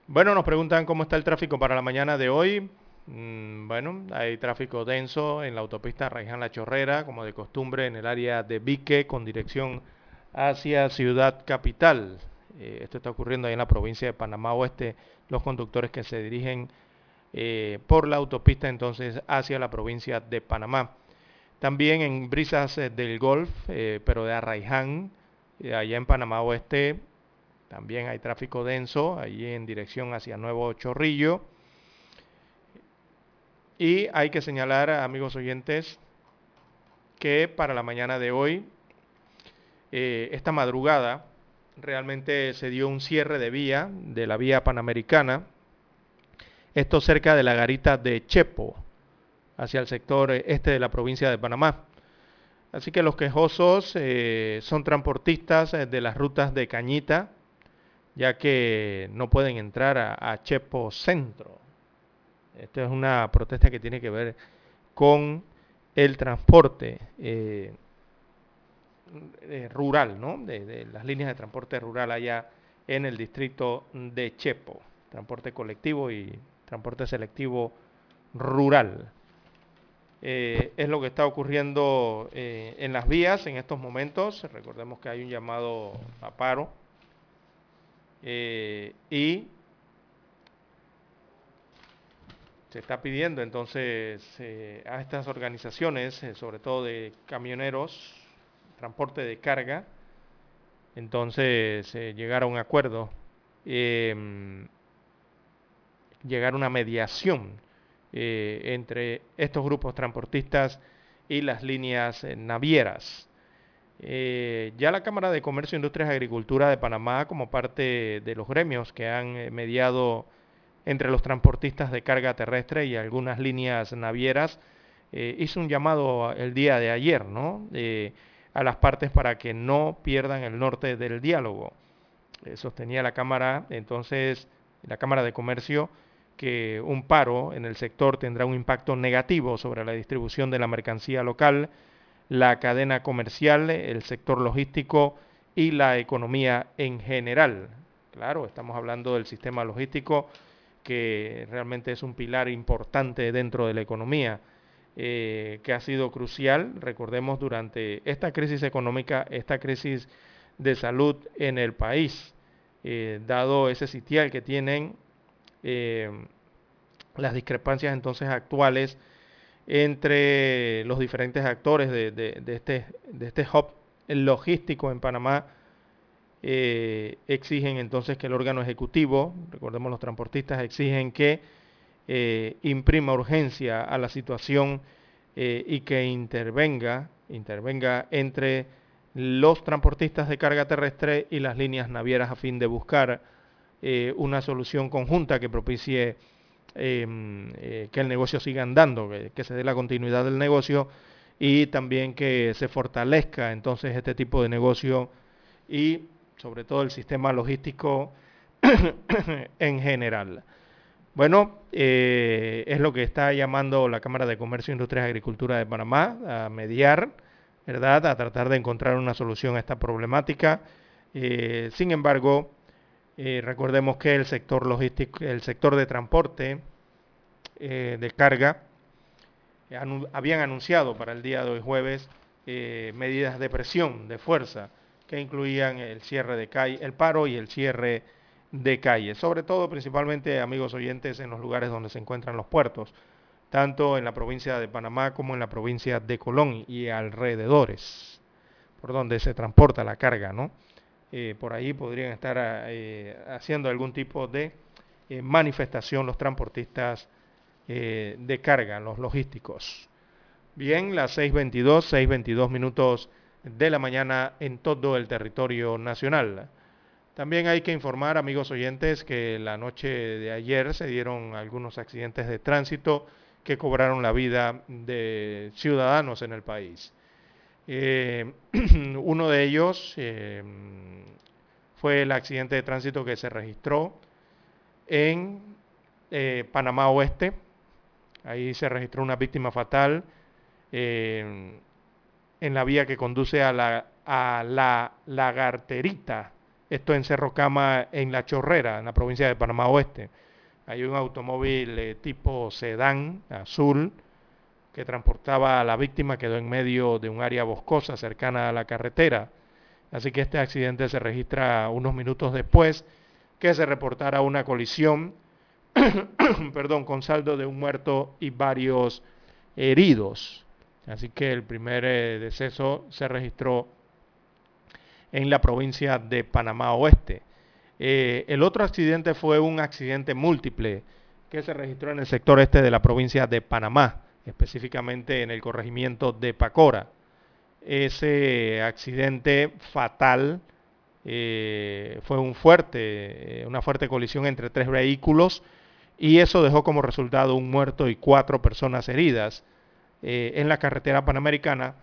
Bueno, nos preguntan cómo está el tráfico para la mañana de hoy. Mm, bueno, hay tráfico denso en la autopista Raiján La Chorrera, como de costumbre en el área de Vique con dirección hacia Ciudad Capital. Eh, esto está ocurriendo ahí en la provincia de Panamá Oeste, los conductores que se dirigen eh, por la autopista entonces hacia la provincia de Panamá. También en Brisas eh, del Golf, pero de Arraiján, allá en Panamá Oeste, también hay tráfico denso, allí en dirección hacia Nuevo Chorrillo. Y hay que señalar, amigos oyentes, que para la mañana de hoy, eh, esta madrugada, realmente se dio un cierre de vía, de la vía panamericana, esto cerca de la garita de Chepo, hacia el sector este de la provincia de Panamá. Así que los quejosos eh, son transportistas eh, de las rutas de Cañita, ya que no pueden entrar a Chepo Centro. Esta es una protesta que tiene que ver con el transporte eh, eh, rural, ¿no? De, las líneas de transporte rural allá en el distrito de Chepo, transporte colectivo y transporte selectivo rural. Eh, es lo que está ocurriendo en las vías en estos momentos. Recordemos que hay un llamado a paro y se está pidiendo entonces eh, a estas organizaciones, eh, sobre todo de camioneros, transporte de carga, entonces eh, llegar a un acuerdo, llegar a una mediación entre estos grupos transportistas y las líneas navieras. ya la Cámara de Comercio, Industrias y Agricultura de Panamá, como parte de los gremios que han mediado entre los transportistas de carga terrestre y algunas líneas navieras, eh, hizo un llamado el día de ayer ¿no? a las partes para que no pierdan el norte del diálogo. Eh, sostenía la Cámara, entonces, la Cámara de Comercio, que un paro en el sector tendrá un impacto negativo sobre la distribución de la mercancía local, la cadena comercial, el sector logístico y la economía en general. Claro, estamos hablando del sistema logístico que realmente es un pilar importante dentro de la economía, eh, que ha sido crucial, recordemos, durante esta crisis económica, esta crisis de salud en el país, eh, dado ese sitial que tienen eh, las discrepancias entonces actuales entre los diferentes actores de, de, este, de este hub logístico en Panamá, eh, exigen entonces que el órgano ejecutivo, recordemos los transportistas, exigen que eh, imprima urgencia a la situación eh, y que intervenga, intervenga entre los transportistas de carga terrestre y las líneas navieras a fin de buscar una solución conjunta que propicie em, que el negocio siga andando, que, se dé la continuidad del negocio y también que se fortalezca entonces este tipo de negocio y sobre todo el sistema logístico [coughs] en general. Bueno, eh, es lo que está llamando la Cámara de Comercio, Industria y Agricultura de Panamá a mediar, ¿verdad? A tratar de encontrar una solución a esta problemática. Eh, sin embargo, eh, recordemos que el sector logístico, el sector de transporte de carga, habían anunciado para el día de hoy jueves medidas de presión, de fuerza, que incluían el cierre de calle, el paro y el cierre de calles, sobre todo principalmente, amigos oyentes, en los lugares donde se encuentran los puertos, tanto en la provincia de Panamá como en la provincia de Colón y alrededores, por donde se transporta la carga, ¿no? Eh, por ahí podrían estar eh, haciendo algún tipo de eh, manifestación los transportistas de carga, los logísticos. Bien, las 6.22, 6.22 minutos de la mañana en todo el territorio nacional. También hay que informar, amigos oyentes, que la noche de ayer se dieron algunos accidentes de tránsito que cobraron la vida de ciudadanos en el país. [clears throat] Uno de ellos fue el accidente de tránsito que se registró en eh, Panamá Oeste. Ahí se registró una víctima fatal en la vía que conduce a la, a la Lagarterita, esto en Cerro Cama, en La Chorrera, en la provincia de Panamá Oeste. Hay un automóvil eh, tipo sedán azul que transportaba a la víctima, quedó en medio de un área boscosa cercana a la carretera. Así que este accidente se registra unos minutos después que se reportara una colisión, [coughs] perdón, con saldo de un muerto y varios heridos. Así que el primer eh, deceso se registró en la provincia de Panamá Oeste. Eh, el otro accidente fue un accidente múltiple que se registró en el sector este de la provincia de Panamá, específicamente en el corregimiento de Pacora. Ese accidente fatal eh, fue un fuerte, eh, una fuerte colisión entre tres vehículos y eso dejó como resultado un muerto y cuatro personas heridas en la carretera panamericana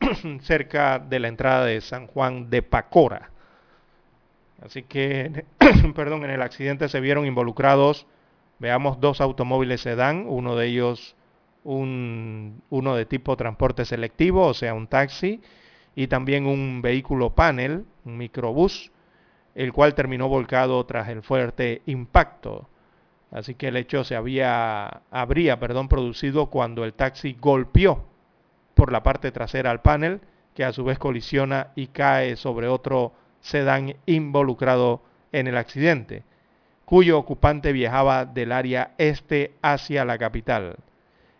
[clears throat] cerca de la entrada de San Juan de Pacora. Así que, [clears throat] perdón, en el accidente se vieron involucrados, veamos, dos automóviles sedán, uno de ellos un, uno de tipo transporte selectivo, o sea, un taxi, y también un vehículo panel, un microbús, el cual terminó volcado tras el fuerte impacto. Así que el hecho se había, habría perdón, producido cuando el taxi golpeó por la parte trasera al panel, que a su vez colisiona y cae sobre otro sedán involucrado en el accidente, cuyo ocupante viajaba del área este hacia la capital.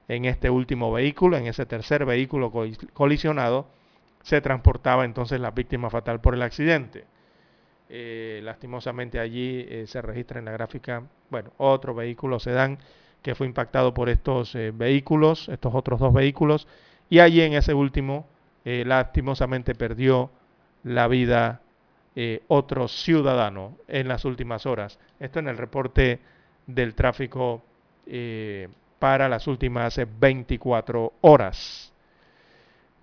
En este último vehículo, en ese tercer vehículo colisionado, se transportaba entonces la víctima fatal por el accidente. Eh, lastimosamente allí eh, se registra en la gráfica, bueno, otro vehículo sedán que fue impactado por estos eh, vehículos, estos otros dos vehículos, y allí en ese último, lastimosamente perdió la vida otro ciudadano en las últimas horas. Esto en el reporte del tráfico para las últimas 24 horas.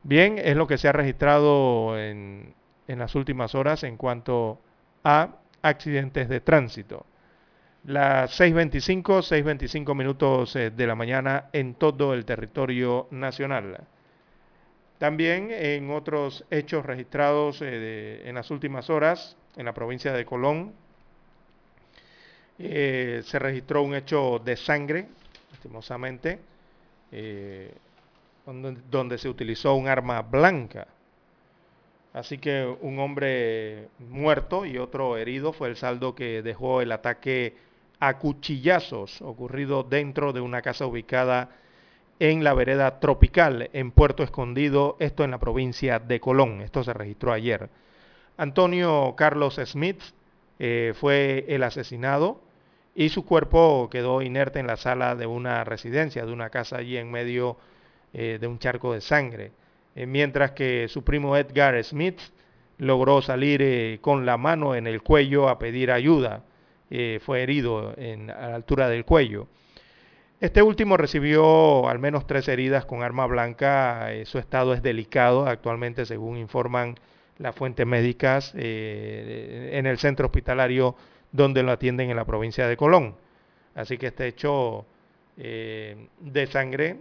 Bien, es lo que se ha registrado en, en las últimas horas en cuanto a accidentes de tránsito. Las 6.25, 6.25 minutos eh, de la mañana en todo el territorio nacional. También en otros hechos registrados eh, en las últimas horas en la provincia de Colón, eh, se registró un hecho de sangre, lastimosamente, eh, donde, se utilizó un arma blanca. Así que un hombre muerto y otro herido fue el saldo que dejó el ataque a cuchillazos ocurrido dentro de una casa ubicada en la vereda Tropical, en Puerto Escondido, esto en la provincia de Colón. Esto se registró ayer. Antonio Carlos Smith eh, fue el asesinado y su cuerpo quedó inerte en la sala de una residencia, de una casa allí en medio eh, de un charco de sangre. Eh, mientras que su primo Edgar Smith logró salir con la mano en el cuello a pedir ayuda. fue herido en, a la altura del cuello. Este último recibió al menos tres heridas con arma blanca. Eh, su estado es delicado actualmente, según informan las fuentes médicas eh, en el centro hospitalario donde lo atienden en la provincia de Colón. Así que este hecho eh, de sangre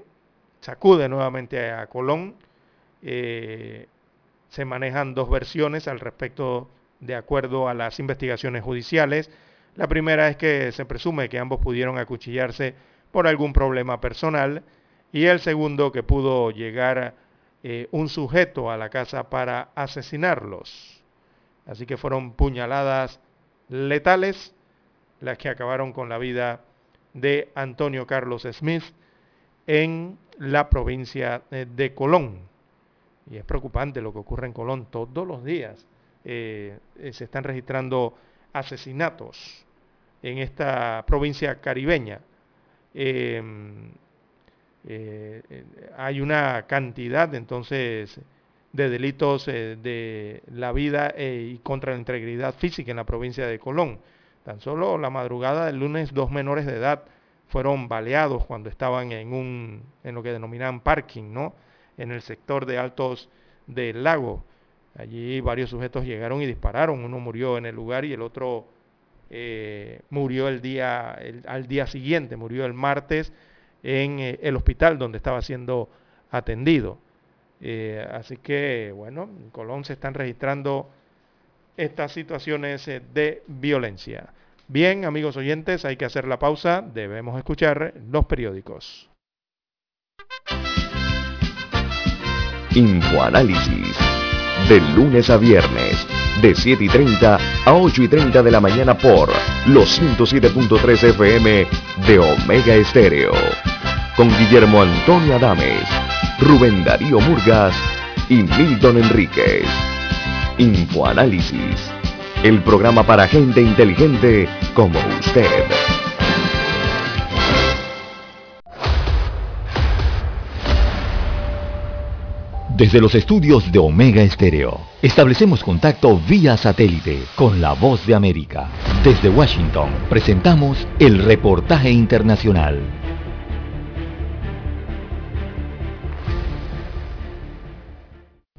sacude nuevamente a Colón. se manejan dos versiones al respecto de acuerdo a las investigaciones judiciales. La primera es que se presume que ambos pudieron acuchillarse por algún problema personal y el segundo que pudo llegar eh, un sujeto a la casa para asesinarlos. Así que fueron puñaladas letales las que acabaron con la vida de Antonio Carlos Smith en la provincia eh, de Colón. Y es preocupante lo que ocurre en Colón todos los días. Eh, se están registrando asesinatos en esta provincia caribeña. Eh, hay una cantidad entonces de delitos eh, de la vida eh, y contra la integridad física en la provincia de Colón. Tan solo la madrugada del lunes dos menores de edad fueron baleados cuando estaban en un en lo que denominan parking, ¿no? En el sector de Altos del Lago. Allí varios sujetos llegaron y dispararon, uno murió en el lugar y el otro eh, murió el día, al día siguiente, murió el martes en eh, el hospital donde estaba siendo atendido. Eh, así que, bueno, en Colón se están registrando estas situaciones de violencia. Bien, amigos oyentes, hay que hacer la pausa, debemos escuchar los periódicos. Infoanálisis, de lunes a viernes, de 7 y 30 a 8 y 30 de la mañana por los 107.3 FM de Omega Estéreo. Con Guillermo Antonio Adames, Rubén Darío Murgas y Milton Enríquez. Infoanálisis, el programa para gente inteligente como usted. Desde los estudios de Omega Estéreo, establecemos contacto vía satélite con la voz de América. Desde Washington, presentamos el reportaje internacional.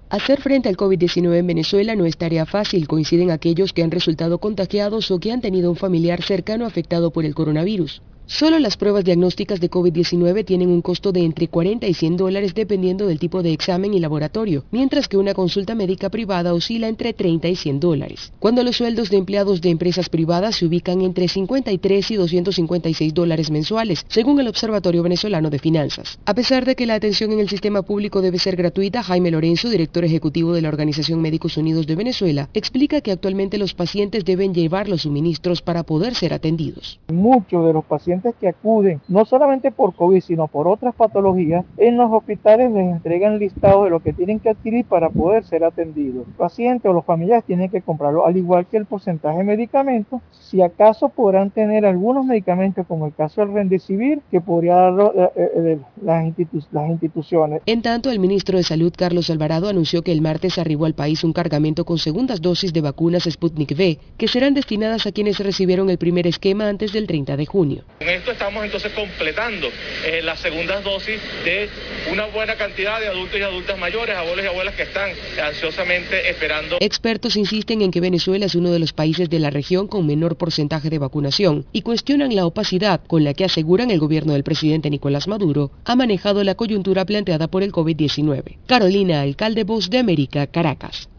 Hacer frente al COVID-19 en Venezuela no es tarea fácil, coinciden aquellos que han resultado contagiados o que han tenido un familiar cercano afectado por el coronavirus. Solo las pruebas diagnósticas de COVID-19 tienen un costo de entre 40 y 100 dólares dependiendo del tipo de examen y laboratorio, mientras que una consulta médica privada oscila entre 30 y 100 dólares. Cuando los sueldos de empleados de empresas privadas se ubican entre 53 y 256 dólares mensuales, según el Observatorio Venezolano de Finanzas. A pesar de que la atención en el sistema público debe ser gratuita, Jaime Lorenzo, director ejecutivo de la Organización Médicos Unidos de Venezuela, explica que actualmente los pacientes deben llevar los suministros para poder ser atendidos. Muchos de los pacientes que acuden no solamente por COVID, sino por otras patologías, en los hospitales les entregan listados de lo que tienen que adquirir para poder ser atendidos. Los pacientes o los familiares tienen que comprarlo, al igual que el porcentaje de medicamentos. Si acaso podrán tener algunos medicamentos, como el caso del Rendecivir, que podría dar eh, eh, las, las instituciones. En tanto, el ministro de Salud, Carlos Alvarado, anunció que el martes arribó al país un cargamento con segundas dosis de vacunas Sputnik V, que serán destinadas a quienes recibieron el primer esquema antes del 30 de junio esto estamos entonces completando eh, las segundas dosis de una buena cantidad de adultos y adultas mayores, abuelos y abuelas que están ansiosamente esperando. Expertos insisten en que Venezuela es uno de los países de la región con menor porcentaje de vacunación y cuestionan la opacidad con la que aseguran el gobierno del presidente Nicolás Maduro ha manejado la coyuntura planteada por el COVID-19. Carolina, alcalde Voz de América, Caracas.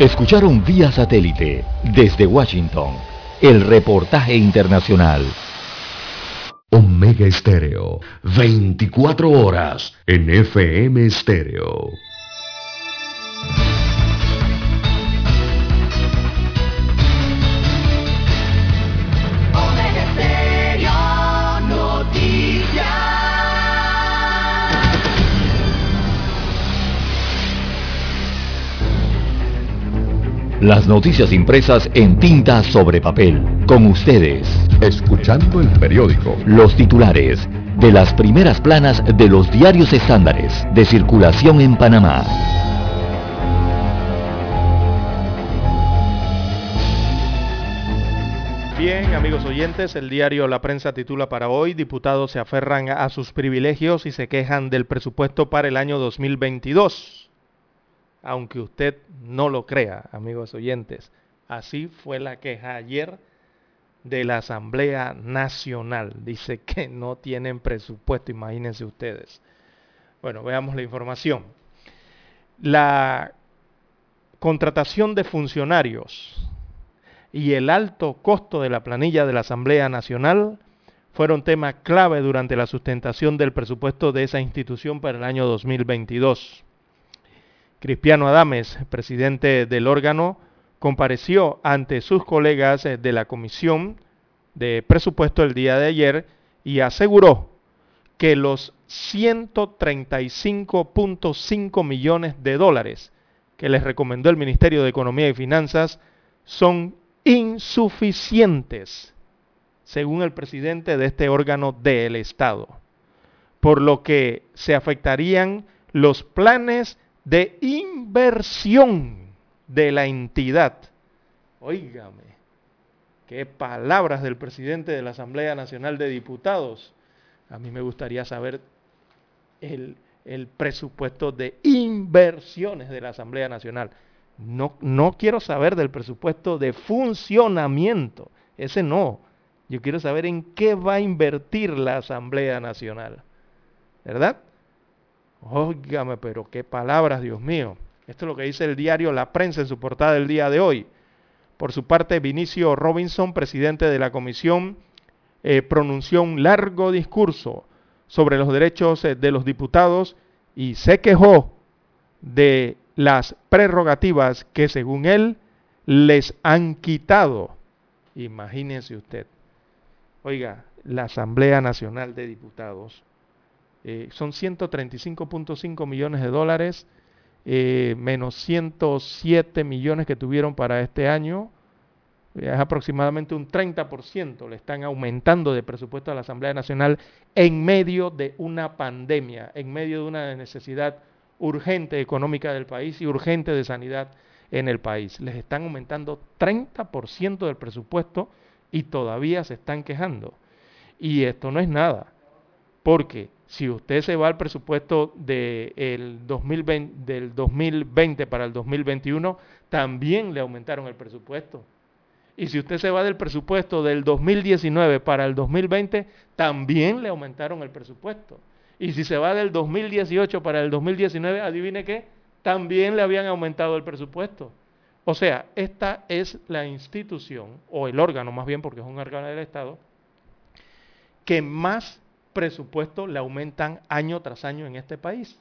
Escucharon vía satélite desde Washington el reportaje internacional. Omega Estéreo, 24 horas en FM Estéreo. Las noticias impresas en tinta sobre papel. Con ustedes. Escuchando el periódico. Los titulares de las primeras planas de los diarios estándares de circulación en Panamá. Bien, amigos oyentes, el diario La Prensa titula para hoy, diputados se aferran a sus privilegios y se quejan del presupuesto para el año 2022 aunque usted no lo crea, amigos oyentes. Así fue la queja ayer de la Asamblea Nacional. Dice que no tienen presupuesto, imagínense ustedes. Bueno, veamos la información. La contratación de funcionarios y el alto costo de la planilla de la Asamblea Nacional fueron temas clave durante la sustentación del presupuesto de esa institución para el año 2022. Cristiano Adames, presidente del órgano, compareció ante sus colegas de la Comisión de Presupuesto el día de ayer y aseguró que los 135.5 millones de dólares que les recomendó el Ministerio de Economía y Finanzas son insuficientes, según el presidente de este órgano del Estado, por lo que se afectarían los planes de inversión de la entidad. Óigame, qué palabras del presidente de la Asamblea Nacional de Diputados. A mí me gustaría saber el, presupuesto de inversiones de la Asamblea Nacional. No, no quiero saber del presupuesto de funcionamiento. Ese no. Yo quiero saber en qué va a invertir la Asamblea Nacional. ¿Verdad? Óigame, pero qué palabras, Dios mío. Esto es lo que dice el diario La Prensa en su portada del día de hoy. Por su parte, Vinicio Robinson, presidente de la comisión, eh, pronunció un largo discurso sobre los derechos eh, de los diputados y se quejó de las prerrogativas que según él les han quitado. Imagínense usted. Oiga, la Asamblea Nacional de Diputados eh, son 135.5 millones de dólares, eh, menos 107 millones que tuvieron para este año. Es aproximadamente un 30%. Le están aumentando de presupuesto a la Asamblea Nacional en medio de una pandemia, en medio de una necesidad urgente económica del país y urgente de sanidad en el país. Les están aumentando 30% del presupuesto y todavía se están quejando. Y esto no es nada, porque si usted se va al presupuesto del 2020 para el 2021, también le aumentaron el presupuesto. Y si usted se va del presupuesto del 2019 para el 2020, también le aumentaron el presupuesto. Y si se va del 2018 para el 2019, adivine qué, también le habían aumentado el presupuesto. O sea, esta es la institución, o el órgano más bien, porque es un órgano del Estado, que más presupuesto le aumentan año tras año en este país.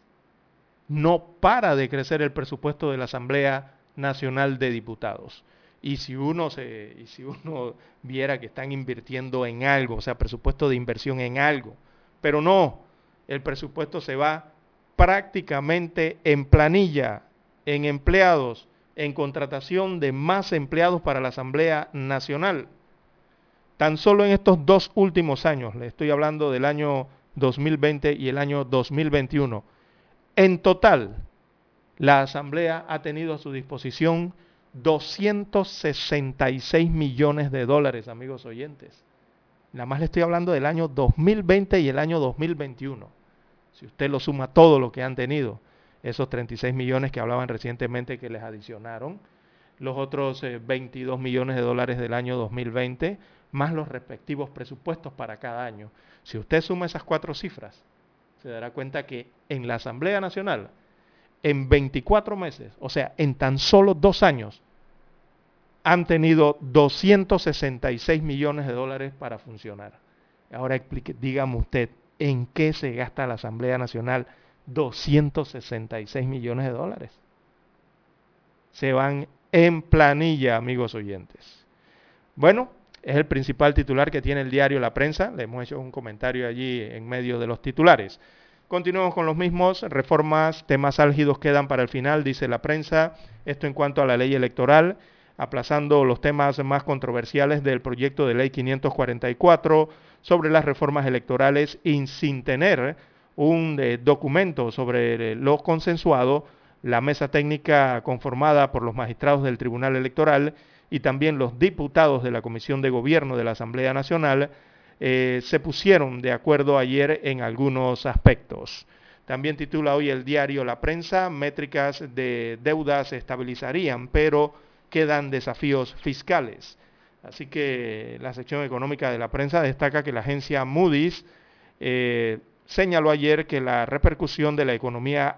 No para de crecer el presupuesto de la Asamblea Nacional de Diputados. Y si uno se, y si uno [laughs] viera que están invirtiendo en algo, o sea, presupuesto de inversión en algo, pero no, el presupuesto se va prácticamente en planilla, en empleados, en contratación de más empleados para la Asamblea Nacional. Tan solo en estos dos últimos años, le estoy hablando del año 2020 y el año 2021, en total, la Asamblea ha tenido a su disposición 266 millones de dólares, amigos oyentes. Nada más le estoy hablando del año 2020 y el año 2021. Si usted lo suma todo lo que han tenido, esos 36 millones que hablaban recientemente que les adicionaron, los otros 22 eh, millones de dólares del año 2020, más los respectivos presupuestos para cada año. Si usted suma esas cuatro cifras, se dará cuenta que en la Asamblea Nacional, en 24 meses, o sea, en tan solo dos años, han tenido 266 millones de dólares para funcionar. Ahora explique, dígame usted, ¿en qué se gasta la Asamblea Nacional 266 millones de dólares? Se van en planilla, amigos oyentes. Bueno, es el principal titular que tiene el diario La Prensa. Le hemos hecho un comentario allí en medio de los titulares. Continuamos con los mismos. Reformas, temas álgidos quedan para el final, dice la prensa. Esto en cuanto a la ley electoral aplazando los temas más controversiales del proyecto de ley 544 sobre las reformas electorales y sin tener un eh, documento sobre eh, lo consensuado, la mesa técnica conformada por los magistrados del Tribunal Electoral y también los diputados de la Comisión de Gobierno de la Asamblea Nacional eh, se pusieron de acuerdo ayer en algunos aspectos. También titula hoy el diario La Prensa, métricas de deuda se estabilizarían, pero quedan desafíos fiscales. Así que la sección económica de la prensa destaca que la agencia Moody's eh, señaló ayer que la repercusión de la economía,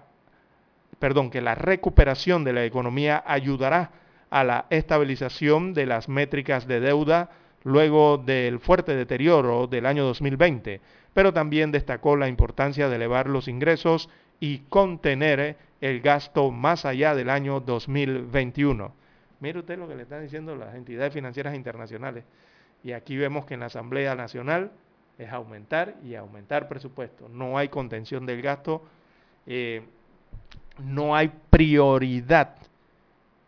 perdón, que la recuperación de la economía ayudará a la estabilización de las métricas de deuda luego del fuerte deterioro del año 2020, pero también destacó la importancia de elevar los ingresos y contener el gasto más allá del año 2021. Mire usted lo que le están diciendo las entidades financieras internacionales. Y aquí vemos que en la Asamblea Nacional es aumentar y aumentar presupuesto. No hay contención del gasto, eh, no hay prioridad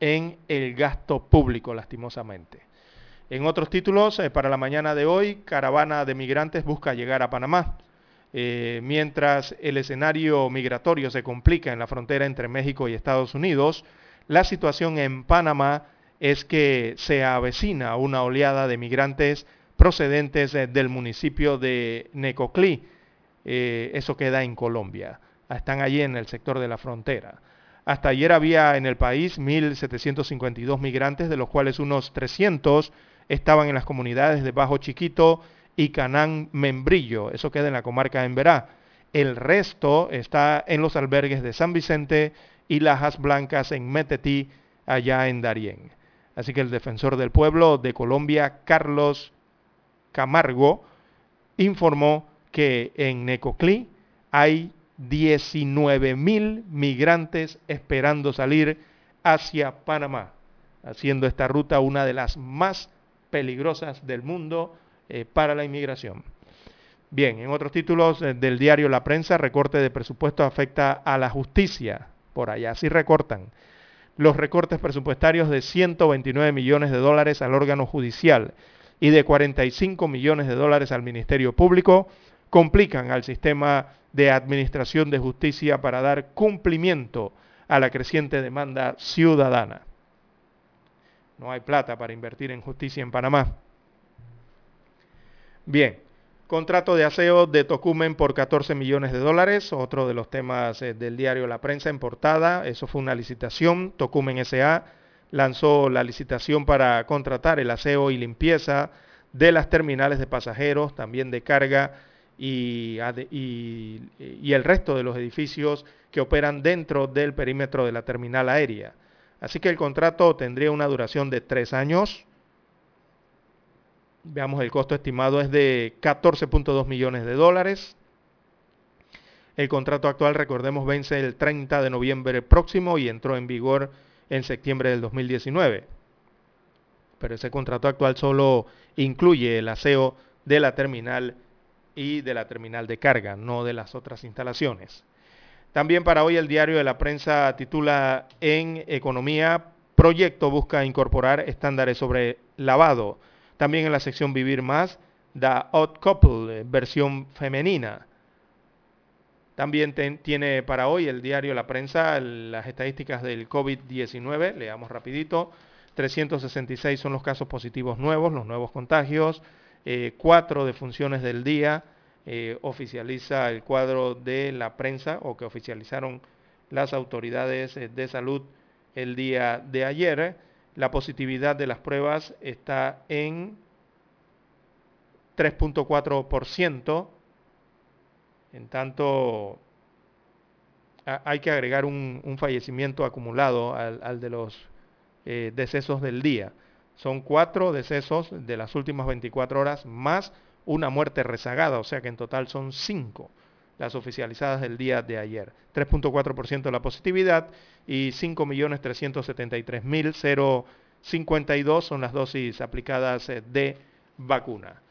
en el gasto público, lastimosamente. En otros títulos, eh, para la mañana de hoy, caravana de migrantes busca llegar a Panamá. Eh, mientras el escenario migratorio se complica en la frontera entre México y Estados Unidos, la situación en Panamá es que se avecina una oleada de migrantes procedentes eh, del municipio de Necoclí. Eso queda en Colombia. Están allí en el sector de la frontera. Hasta ayer había en el país 1.752 migrantes, de los cuales unos 300 estaban en las comunidades de Bajo Chiquito y Canán Membrillo. Eso queda en la comarca de Emberá. El resto está en los albergues de San Vicente y Lajas Blancas en Metetí, allá en Darién. Así que el defensor del pueblo de Colombia, Carlos Camargo, informó que en Necoclí hay 19 mil migrantes esperando salir hacia Panamá, haciendo esta ruta una de las más peligrosas del mundo eh, para la inmigración. Bien, en otros títulos eh, del diario La Prensa, recorte de presupuesto afecta a la justicia. Por allá sí recortan los recortes presupuestarios de 129 millones de dólares al órgano judicial y de 45 millones de dólares al Ministerio Público complican al sistema de administración de justicia para dar cumplimiento a la creciente demanda ciudadana. No hay plata para invertir en justicia en Panamá. Bien, Contrato de aseo de Tocumen por 14 millones de dólares, otro de los temas eh, del diario La Prensa en portada. Eso fue una licitación. Tocumen SA lanzó la licitación para contratar el aseo y limpieza de las terminales de pasajeros, también de carga y, y el resto de los edificios que operan dentro del perímetro de la terminal aérea. Así que el contrato tendría una duración de tres años Veamos, el costo estimado es de 14.2 millones de dólares. El contrato actual, recordemos, vence el 30 de noviembre próximo y entró en vigor en septiembre del 2019. Pero ese contrato actual solo incluye el aseo de la terminal y de la terminal de carga, no de las otras instalaciones. También para hoy el diario de la prensa titula en Economía, Proyecto busca incorporar estándares sobre lavado también en la sección Vivir Más, The Odd Couple, eh, versión femenina. También tiene para hoy el diario La Prensa las estadísticas del COVID-19. Leamos rapidito. 366 son los casos positivos nuevos, los nuevos contagios. Eh, cuatro defunciones del día. Eh, oficializa el cuadro de la prensa o que oficializaron las autoridades de salud el día de ayer la positividad de las pruebas está en 3.4%. En tanto, hay que agregar un, fallecimiento acumulado al, de los eh, decesos del día. Son cuatro decesos de las últimas 24 horas más una muerte rezagada, o sea que en total son cinco las oficializadas del día de ayer. 3.4% la positividad y 5.373.052 son las dosis aplicadas eh, de vacuna.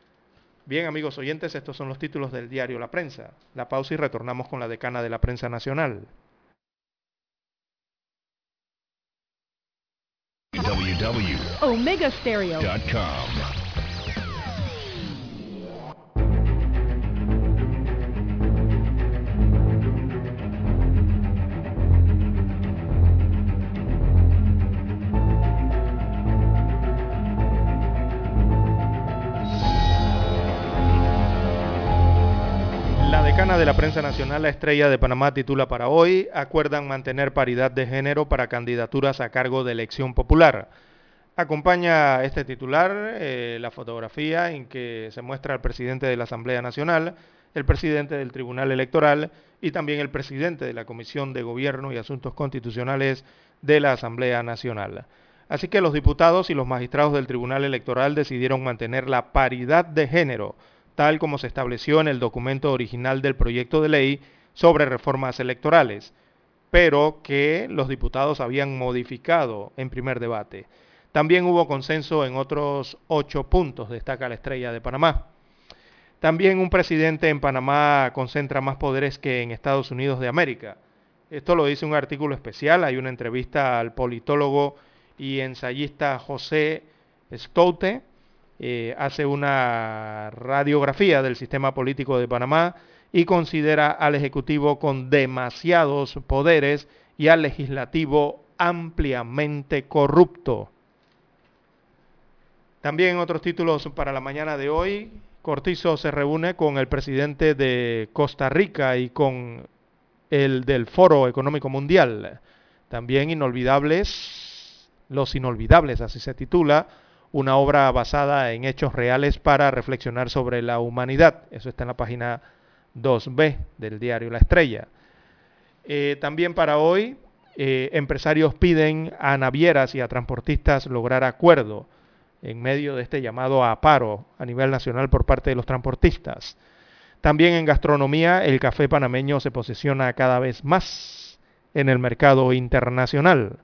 Bien, amigos oyentes, estos son los títulos del diario La Prensa. La pausa y retornamos con la decana de la prensa nacional. De la prensa nacional, la estrella de Panamá titula para hoy, acuerdan mantener paridad de género para candidaturas a cargo de elección popular. Acompaña este titular eh, la fotografía en que se muestra el presidente de la Asamblea Nacional, el presidente del Tribunal Electoral y también el presidente de la Comisión de Gobierno y Asuntos Constitucionales de la Asamblea Nacional. Así que los diputados y los magistrados del Tribunal Electoral decidieron mantener la paridad de género tal como se estableció en el documento original del proyecto de ley sobre reformas electorales, pero que los diputados habían modificado en primer debate. También hubo consenso en otros ocho puntos, destaca la estrella de Panamá. También un presidente en Panamá concentra más poderes que en Estados Unidos de América. Esto lo dice un artículo especial, hay una entrevista al politólogo y ensayista José Stoute, eh, hace una radiografía del sistema político de Panamá y considera al Ejecutivo con demasiados poderes y al Legislativo ampliamente corrupto. También otros títulos para la mañana de hoy, Cortizo se reúne con el presidente de Costa Rica y con el del Foro Económico Mundial. También inolvidables, los inolvidables, así se titula, una obra basada en hechos reales para reflexionar sobre la humanidad. Eso está en la página 2B del diario La Estrella. Eh, también para hoy, eh, empresarios piden a navieras y a transportistas lograr acuerdo en medio de este llamado a paro a nivel nacional por parte de los transportistas. También en gastronomía, el café panameño se posiciona cada vez más en el mercado internacional.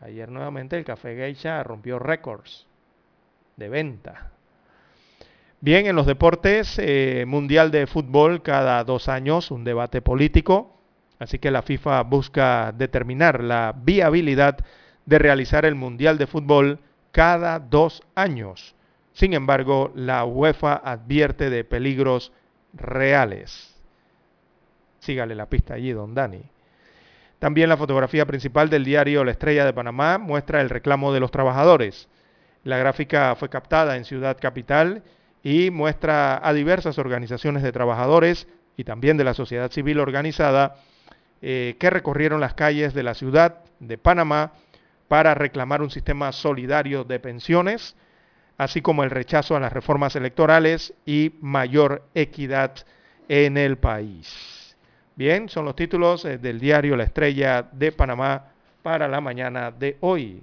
Ayer nuevamente el café geisha rompió récords de venta. Bien, en los deportes, eh, Mundial de Fútbol cada dos años, un debate político. Así que la FIFA busca determinar la viabilidad de realizar el Mundial de Fútbol cada dos años. Sin embargo, la UEFA advierte de peligros reales. Sígale la pista allí, don Dani. También la fotografía principal del diario La Estrella de Panamá muestra el reclamo de los trabajadores. La gráfica fue captada en Ciudad Capital y muestra a diversas organizaciones de trabajadores y también de la sociedad civil organizada eh, que recorrieron las calles de la ciudad de Panamá para reclamar un sistema solidario de pensiones, así como el rechazo a las reformas electorales y mayor equidad en el país. Bien, son los títulos eh, del diario La Estrella de Panamá para la mañana de hoy.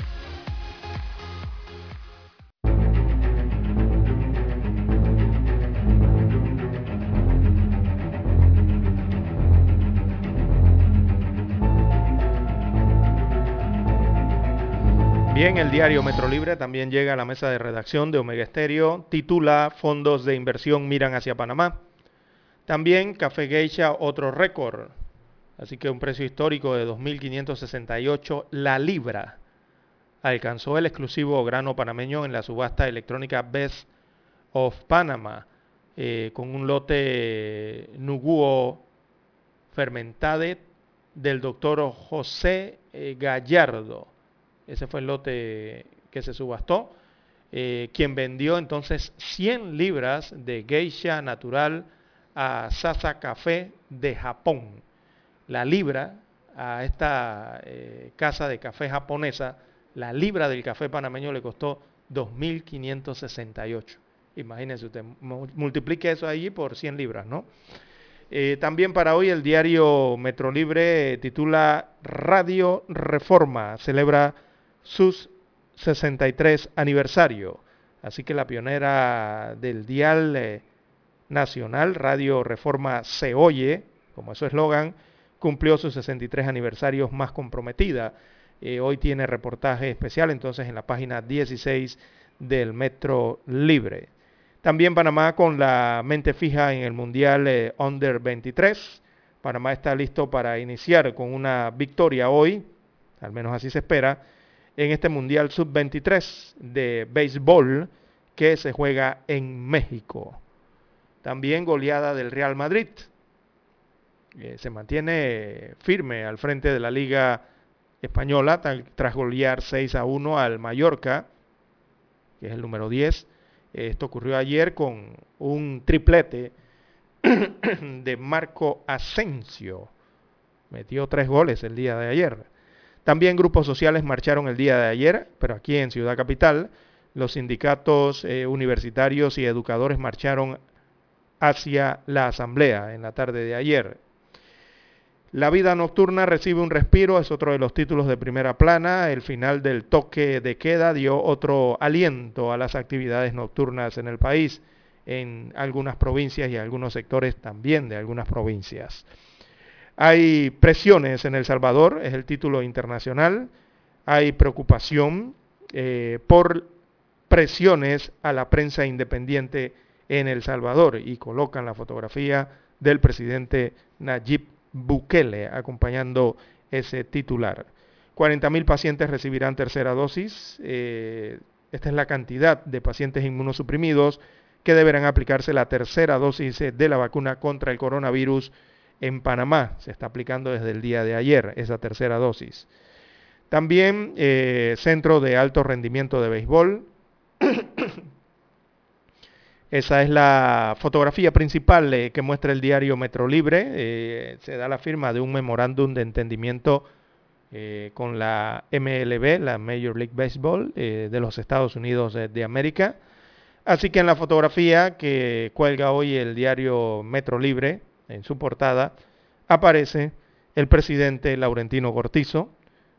Bien, el diario Metro Libre también llega a la mesa de redacción de Omega Estéreo, titula Fondos de inversión miran hacia Panamá. También Café Geisha, otro récord. Así que un precio histórico de 2.568 la libra. Alcanzó el exclusivo grano panameño en la subasta electrónica Best of Panama, eh, con un lote Nuguo fermentade del doctor José eh, Gallardo ese fue el lote que se subastó. Eh, quien vendió entonces 100 libras de geisha natural a Sasa Café de Japón. La libra a esta eh, casa de café japonesa, la libra del café panameño le costó 2.568. Imagínense usted, multiplique eso allí por 100 libras, ¿no? Eh, también para hoy el diario Metro Libre titula Radio Reforma, celebra sus 63 aniversario. Así que la pionera del dial eh, nacional, Radio Reforma Se Oye, como es su eslogan, cumplió sus 63 aniversarios más comprometida. Eh, hoy tiene reportaje especial entonces en la página 16 del Metro Libre. También Panamá con la mente fija en el Mundial eh, Under 23. Panamá está listo para iniciar con una victoria hoy, al menos así se espera, en este Mundial Sub-23 de béisbol que se juega en México. También goleada del Real Madrid. Eh, se mantiene firme al frente de la Liga Española tras golear 6 a 1 al Mallorca, que es el número 10. Esto ocurrió ayer con un triplete [coughs] de Marco Asensio. Metió tres goles el día de ayer. También grupos sociales marcharon el día de ayer, pero aquí en Ciudad Capital. Los sindicatos eh, universitarios y educadores marcharon hacia la asamblea en la tarde de ayer. La vida nocturna recibe un respiro, es otro de los títulos de primera plana. El final del toque de queda dio otro aliento a las actividades nocturnas en el país, en algunas provincias y algunos sectores también de algunas provincias. Hay presiones en El Salvador, es el título internacional. Hay preocupación eh, por presiones a la prensa independiente en El Salvador y colocan la fotografía del presidente Nayib Bukele acompañando ese titular. 40.000 pacientes recibirán tercera dosis. Eh, esta es la cantidad de pacientes inmunosuprimidos que deberán aplicarse la tercera dosis de la vacuna contra el coronavirus en Panamá. Se está aplicando desde el día de ayer esa tercera dosis. También eh, Centro de Alto Rendimiento de Béisbol. [coughs] Esa es la fotografía principal eh, que muestra el diario Metro Libre. Eh, se da la firma de un memorándum de entendimiento con la MLB, la Major League Baseball de los Estados Unidos de América. Así que en la fotografía que cuelga hoy el diario Metro Libre, en su portada, aparece el presidente Laurentino Cortizo.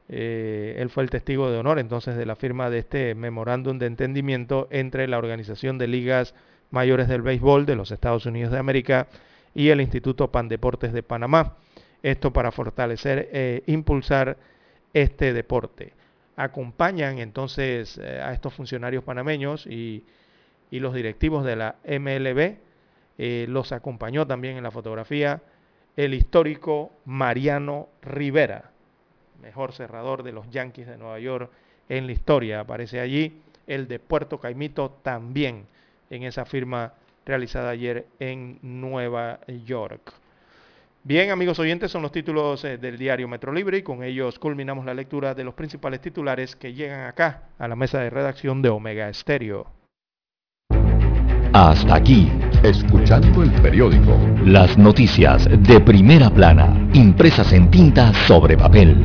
él fue el testigo de honor entonces de la firma de este memorándum de entendimiento entre la Organización de Ligas mayores del béisbol de los Estados Unidos de América y el Instituto Pandeportes de Panamá. Esto para fortalecer e impulsar este deporte. Acompañan entonces eh, a estos funcionarios panameños y, los directivos de la MLB. Eh, los acompañó también en la fotografía el histórico Mariano Rivera, mejor cerrador de los Yankees de Nueva York en la historia. Aparece allí el de Puerto Caimito también en esa firma realizada ayer en Nueva York. Bien, amigos oyentes, son los títulos eh, del diario Metro Libre y con ellos culminamos la lectura de los principales titulares que llegan acá a la mesa de redacción de Omega Estéreo. Hasta aquí, escuchando el periódico. Las noticias de primera plana, impresas en tinta sobre papel.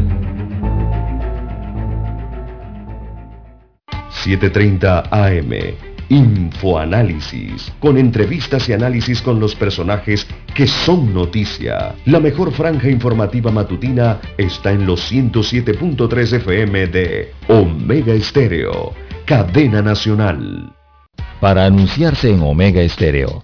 7.30 AM Infoanálisis, con entrevistas y análisis con los personajes que son noticia. La mejor franja informativa matutina está en los 107.3 FM de Omega Estéreo, cadena nacional. Para anunciarse en Omega Estéreo,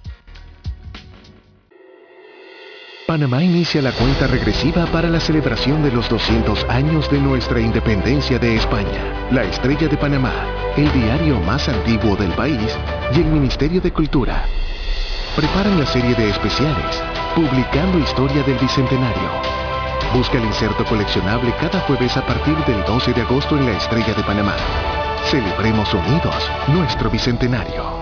Panamá inicia la cuenta regresiva para la celebración de los 200 años de nuestra independencia de España. La Estrella de Panamá, el diario más antiguo del país y el Ministerio de Cultura preparan la serie de especiales Publicando Historia del Bicentenario. Busca el inserto coleccionable cada jueves a partir del 12 de agosto en la Estrella de Panamá. Celebremos unidos nuestro Bicentenario.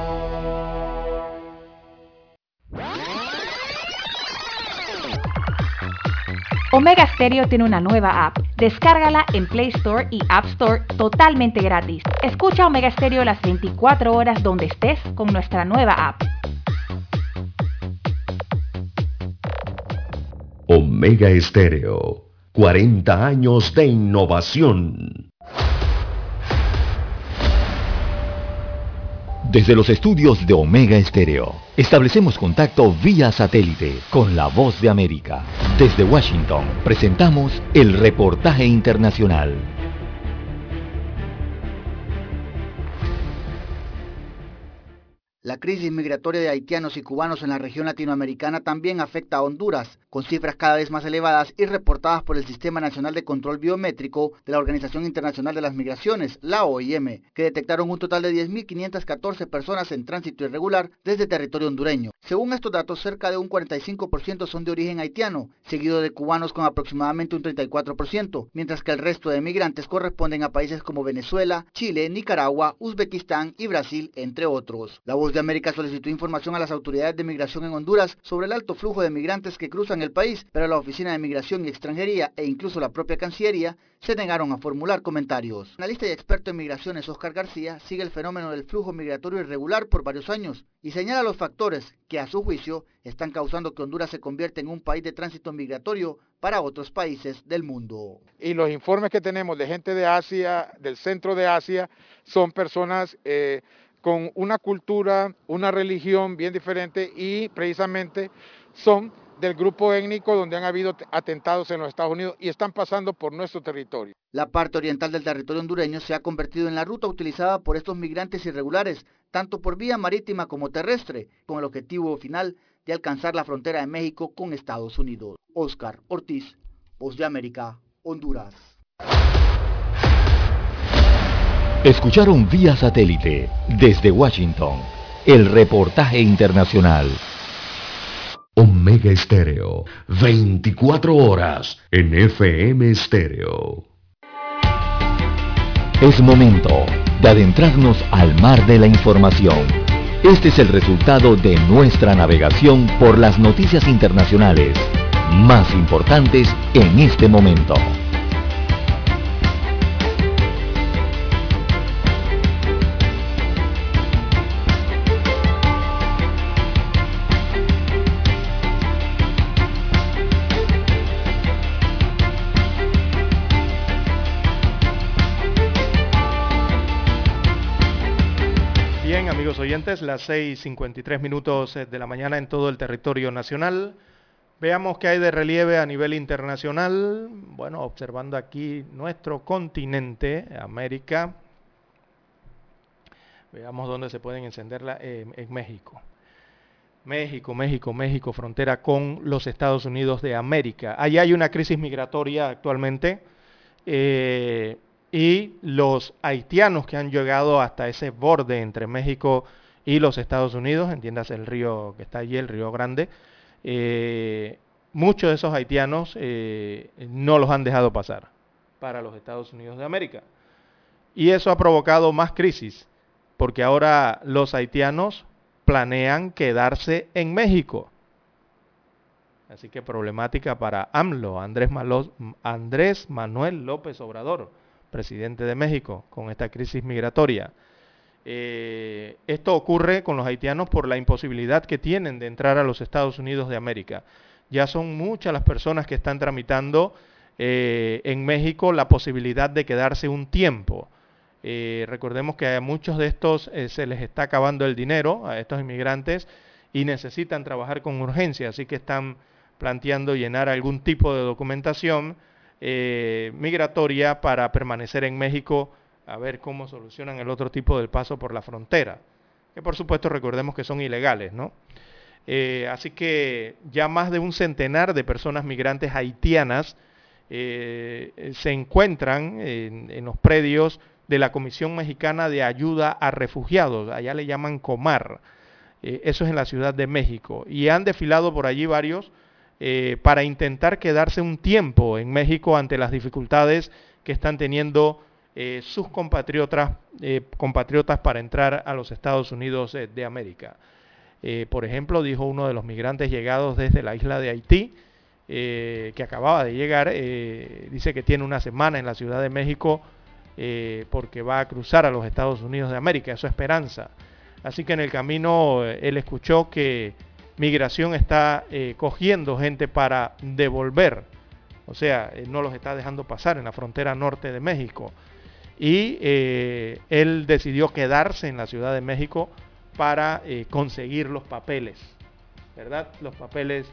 Omega Stereo tiene una nueva app. Descárgala en Play Store y App Store totalmente gratis. Escucha Omega Stereo las 24 horas donde estés con nuestra nueva app. Omega Estéreo, 40 años de innovación. Desde los estudios de Omega Estéreo, establecemos contacto vía satélite con la voz de América. Desde Washington, presentamos el reportaje internacional. La crisis migratoria de haitianos y cubanos en la región latinoamericana también afecta a Honduras, con cifras cada vez más elevadas y reportadas por el Sistema Nacional de Control Biométrico de la Organización Internacional de las Migraciones, la OIM, que detectaron un total de 10.514 personas en tránsito irregular desde territorio hondureño. Según estos datos, cerca de un 45% son de origen haitiano, seguido de cubanos con aproximadamente un 34%, mientras que el resto de migrantes corresponden a países como Venezuela, Chile, Nicaragua, Uzbekistán y Brasil, entre otros. De América solicitó información a las autoridades de migración en Honduras sobre el alto flujo de migrantes que cruzan el país, pero la Oficina de Migración y Extranjería e incluso la propia Cancillería se negaron a formular comentarios. Analista y experto en migraciones Oscar García sigue el fenómeno del flujo migratorio irregular por varios años y señala los factores que a su juicio están causando que Honduras se convierta en un país de tránsito migratorio para otros países del mundo. Y los informes que tenemos de gente de Asia, del centro de Asia, son personas... Eh, con una cultura, una religión bien diferente y precisamente son del grupo étnico donde han habido atentados en los Estados Unidos y están pasando por nuestro territorio. La parte oriental del territorio hondureño se ha convertido en la ruta utilizada por estos migrantes irregulares, tanto por vía marítima como terrestre, con el objetivo final de alcanzar la frontera de México con Estados Unidos. Oscar Ortiz, Voz de América, Honduras. Escucharon vía satélite desde Washington el reportaje internacional. Omega Estéreo, 24 horas en FM Estéreo. Es momento de adentrarnos al mar de la información. Este es el resultado de nuestra navegación por las noticias internacionales más importantes en este momento. Oyentes, las 6.53 minutos eh, de la mañana en todo el territorio nacional. Veamos qué hay de relieve a nivel internacional. Bueno, observando aquí nuestro continente, América. Veamos dónde se pueden encenderla eh, en México. México, México, México, frontera con los Estados Unidos de América. Allí hay una crisis migratoria actualmente. Eh, y los haitianos que han llegado hasta ese borde entre México y los Estados Unidos, entiendas el río que está allí, el río Grande, eh, muchos de esos haitianos eh, no los han dejado pasar para los Estados Unidos de América. Y eso ha provocado más crisis, porque ahora los haitianos planean quedarse en México. Así que problemática para AMLO, Andrés, Andrés Manuel López Obrador presidente de México, con esta crisis migratoria. Eh, esto ocurre con los haitianos por la imposibilidad que tienen de entrar a los Estados Unidos de América. Ya son muchas las personas que están tramitando eh, en México la posibilidad de quedarse un tiempo. Eh, recordemos que a muchos de estos se les está acabando el dinero, a estos inmigrantes, y necesitan trabajar con urgencia, así que están planteando llenar algún tipo de documentación eh, migratoria para permanecer en México a ver cómo solucionan el otro tipo del paso por la frontera, que por supuesto recordemos que son ilegales, ¿no? Eh, así que ya más de un centenar de personas migrantes haitianas eh, se encuentran en, los predios de la Comisión Mexicana de Ayuda a Refugiados, allá le llaman Comar, eso es en la Ciudad de México, y han desfilado por allí varios eh, para intentar quedarse un tiempo en México ante las dificultades que están teniendo eh, sus compatriotas, eh, compatriotas para entrar a los Estados Unidos de América. por ejemplo, dijo uno de los migrantes llegados desde la isla de Haití, que acababa de llegar, dice que tiene una semana en la Ciudad de México porque va a cruzar a los Estados Unidos de América, es su esperanza. Así que en el camino él escuchó que migración está eh, cogiendo gente para devolver, o sea, eh, no los está dejando pasar en la frontera norte de México. Y eh, él decidió quedarse en la Ciudad de México para conseguir los papeles, ¿verdad? Los papeles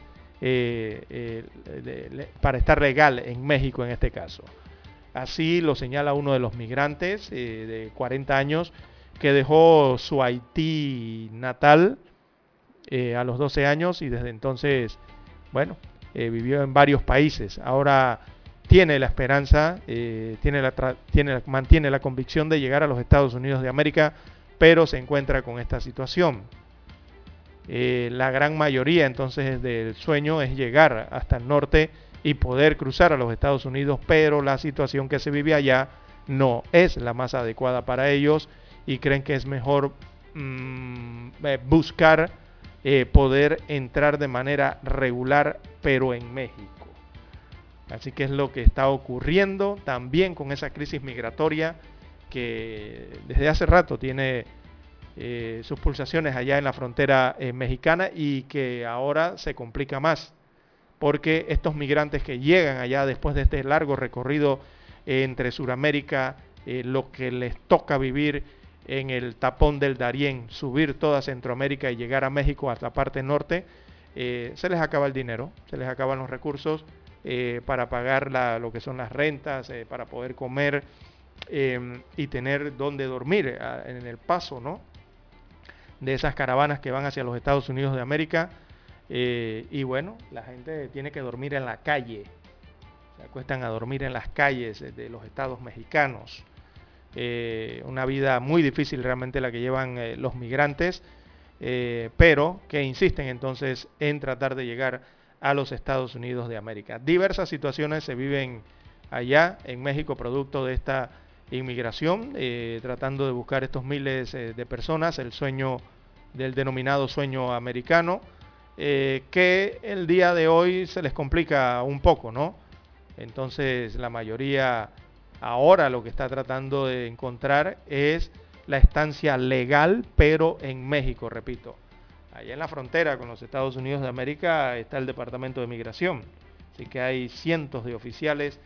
para estar legal en México en este caso. Así lo señala uno de los migrantes de 40 años que dejó su Haití natal eh, a los 12 años y desde entonces, bueno, eh, vivió en varios países. Ahora tiene la esperanza, eh, tiene la tiene, mantiene la convicción de llegar a los Estados Unidos de América, pero se encuentra con esta situación. la gran mayoría entonces del sueño es llegar hasta el norte y poder cruzar a los Estados Unidos, pero la situación que se vive allá no es la más adecuada para ellos y creen que es mejor mm, buscar eh, poder entrar de manera regular, pero en México. Así que es lo que está ocurriendo también con esa crisis migratoria que desde hace rato tiene eh, sus pulsaciones allá en la frontera eh, mexicana y que ahora se complica más, porque estos migrantes que llegan allá después de este largo recorrido entre Sudamérica, lo que les toca vivir en el tapón del Darién, subir toda Centroamérica y llegar a México hasta la parte norte, eh, se les acaba el dinero, se les acaban los recursos eh, para pagar lo que son las rentas, eh, para poder comer em, y tener donde dormir en el paso ¿no? de esas caravanas que van hacia los Estados Unidos de América. y bueno, la gente tiene que dormir en la calle, se acuestan a dormir en las calles de los estados mexicanos. Eh, una vida muy difícil realmente la que llevan eh, los migrantes eh, pero que insisten entonces en tratar de llegar a los Estados Unidos de América. Diversas situaciones se viven allá en México producto de esta inmigración, tratando de buscar estos miles de personas, el sueño del denominado sueño americano, que el día de hoy se les complica un poco, ¿no? Entonces la mayoría ahora lo que está tratando de encontrar es la estancia legal, pero en México, repito. Allá en la frontera con los Estados Unidos de América está el Departamento de Migración. Así que hay cientos de oficiales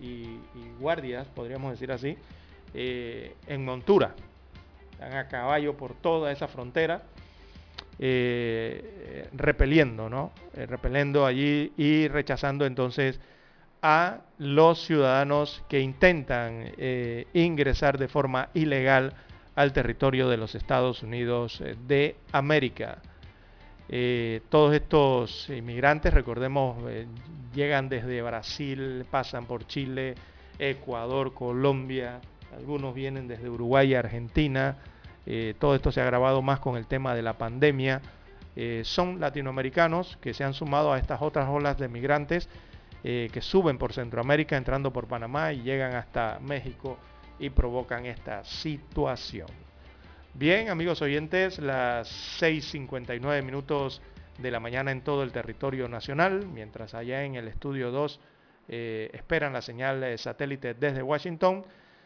y, guardias, podríamos decir así, eh, en montura. Están a caballo por toda esa frontera, eh, repeliendo, ¿no? Eh, repeliendo allí y rechazando entonces a los ciudadanos que intentan ingresar de forma ilegal al territorio de los Estados Unidos eh, de América. Eh, todos estos inmigrantes, recordemos, eh, llegan desde Brasil, pasan por Chile, Ecuador, Colombia, algunos vienen desde Uruguay y Argentina. todo esto se ha agravado más con el tema de la pandemia. son latinoamericanos que se han sumado a estas otras olas de migrantes que suben por Centroamérica, entrando por Panamá y llegan hasta México y provocan esta situación. Bien, amigos oyentes, las 6.59 minutos de la mañana en todo el territorio nacional, mientras allá en el estudio 2 eh, esperan la señal de satélite desde Washington.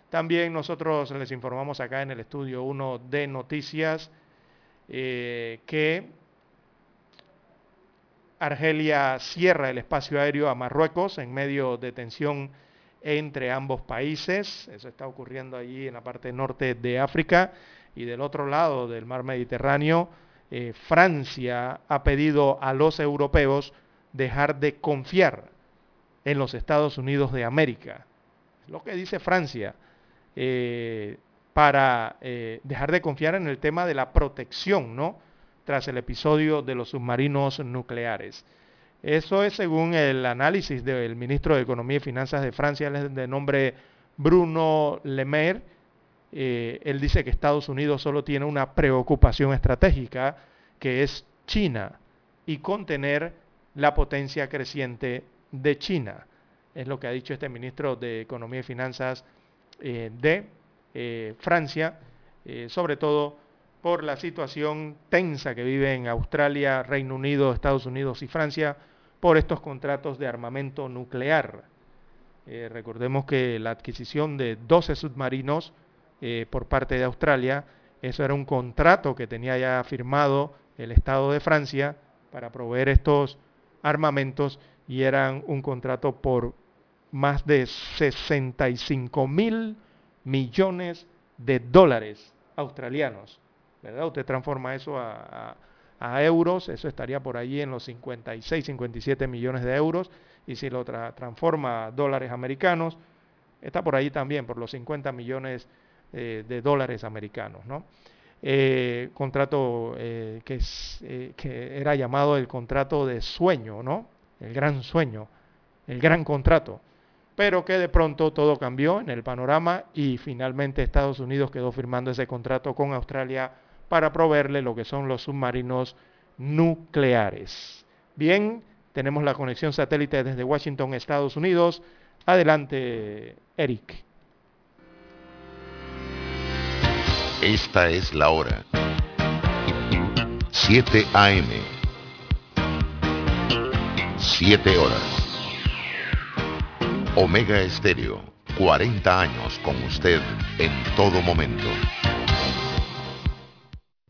También nosotros les informamos acá en el estudio 1 de noticias eh, que Argelia cierra el espacio aéreo a Marruecos en medio de tensión entre ambos países. Eso está ocurriendo allí en la parte norte de África y del otro lado del mar Mediterráneo. Eh, Francia ha pedido a los europeos dejar de confiar en los Estados Unidos de América. Lo que dice Francia. Eh, para eh, dejar de confiar en el tema de la protección, ¿no? Tras el episodio de los submarinos nucleares. Eso es según el análisis del ministro de Economía y Finanzas de Francia, de nombre Bruno Le Maire. Eh, él dice que Estados Unidos solo tiene una preocupación estratégica, que es China, y contener la potencia creciente de China. Es lo que ha dicho este ministro de Economía y Finanzas eh, de eh, Francia, sobre todo por la situación tensa que vive en Australia, Reino Unido, Estados Unidos y Francia por estos contratos de armamento nuclear. Eh, recordemos que la adquisición de 12 submarinos eh, por parte de Australia, eso era un contrato que tenía ya firmado el Estado de Francia para proveer estos armamentos y eran un contrato por más de 65 mil millones de dólares australianos. ¿Verdad? Usted transforma eso a euros, eso estaría por allí en los 56, 57 millones de euros, y si lo transforma a dólares americanos, está por allí también, por los 50 millones eh, de dólares americanos. ¿no? Eh, contrato eh, que, es, que era llamado el contrato de sueño, ¿no? el gran sueño, el gran contrato pero que de pronto todo cambió en el panorama y finalmente Estados Unidos quedó firmando ese contrato con Australia para proveerle lo que son los submarinos nucleares. Bien, tenemos la conexión satélite desde Washington, Estados Unidos. Adelante, Eric. Esta es la hora. 7 AM. 7 horas. Omega Estéreo, 40 años con usted en todo momento.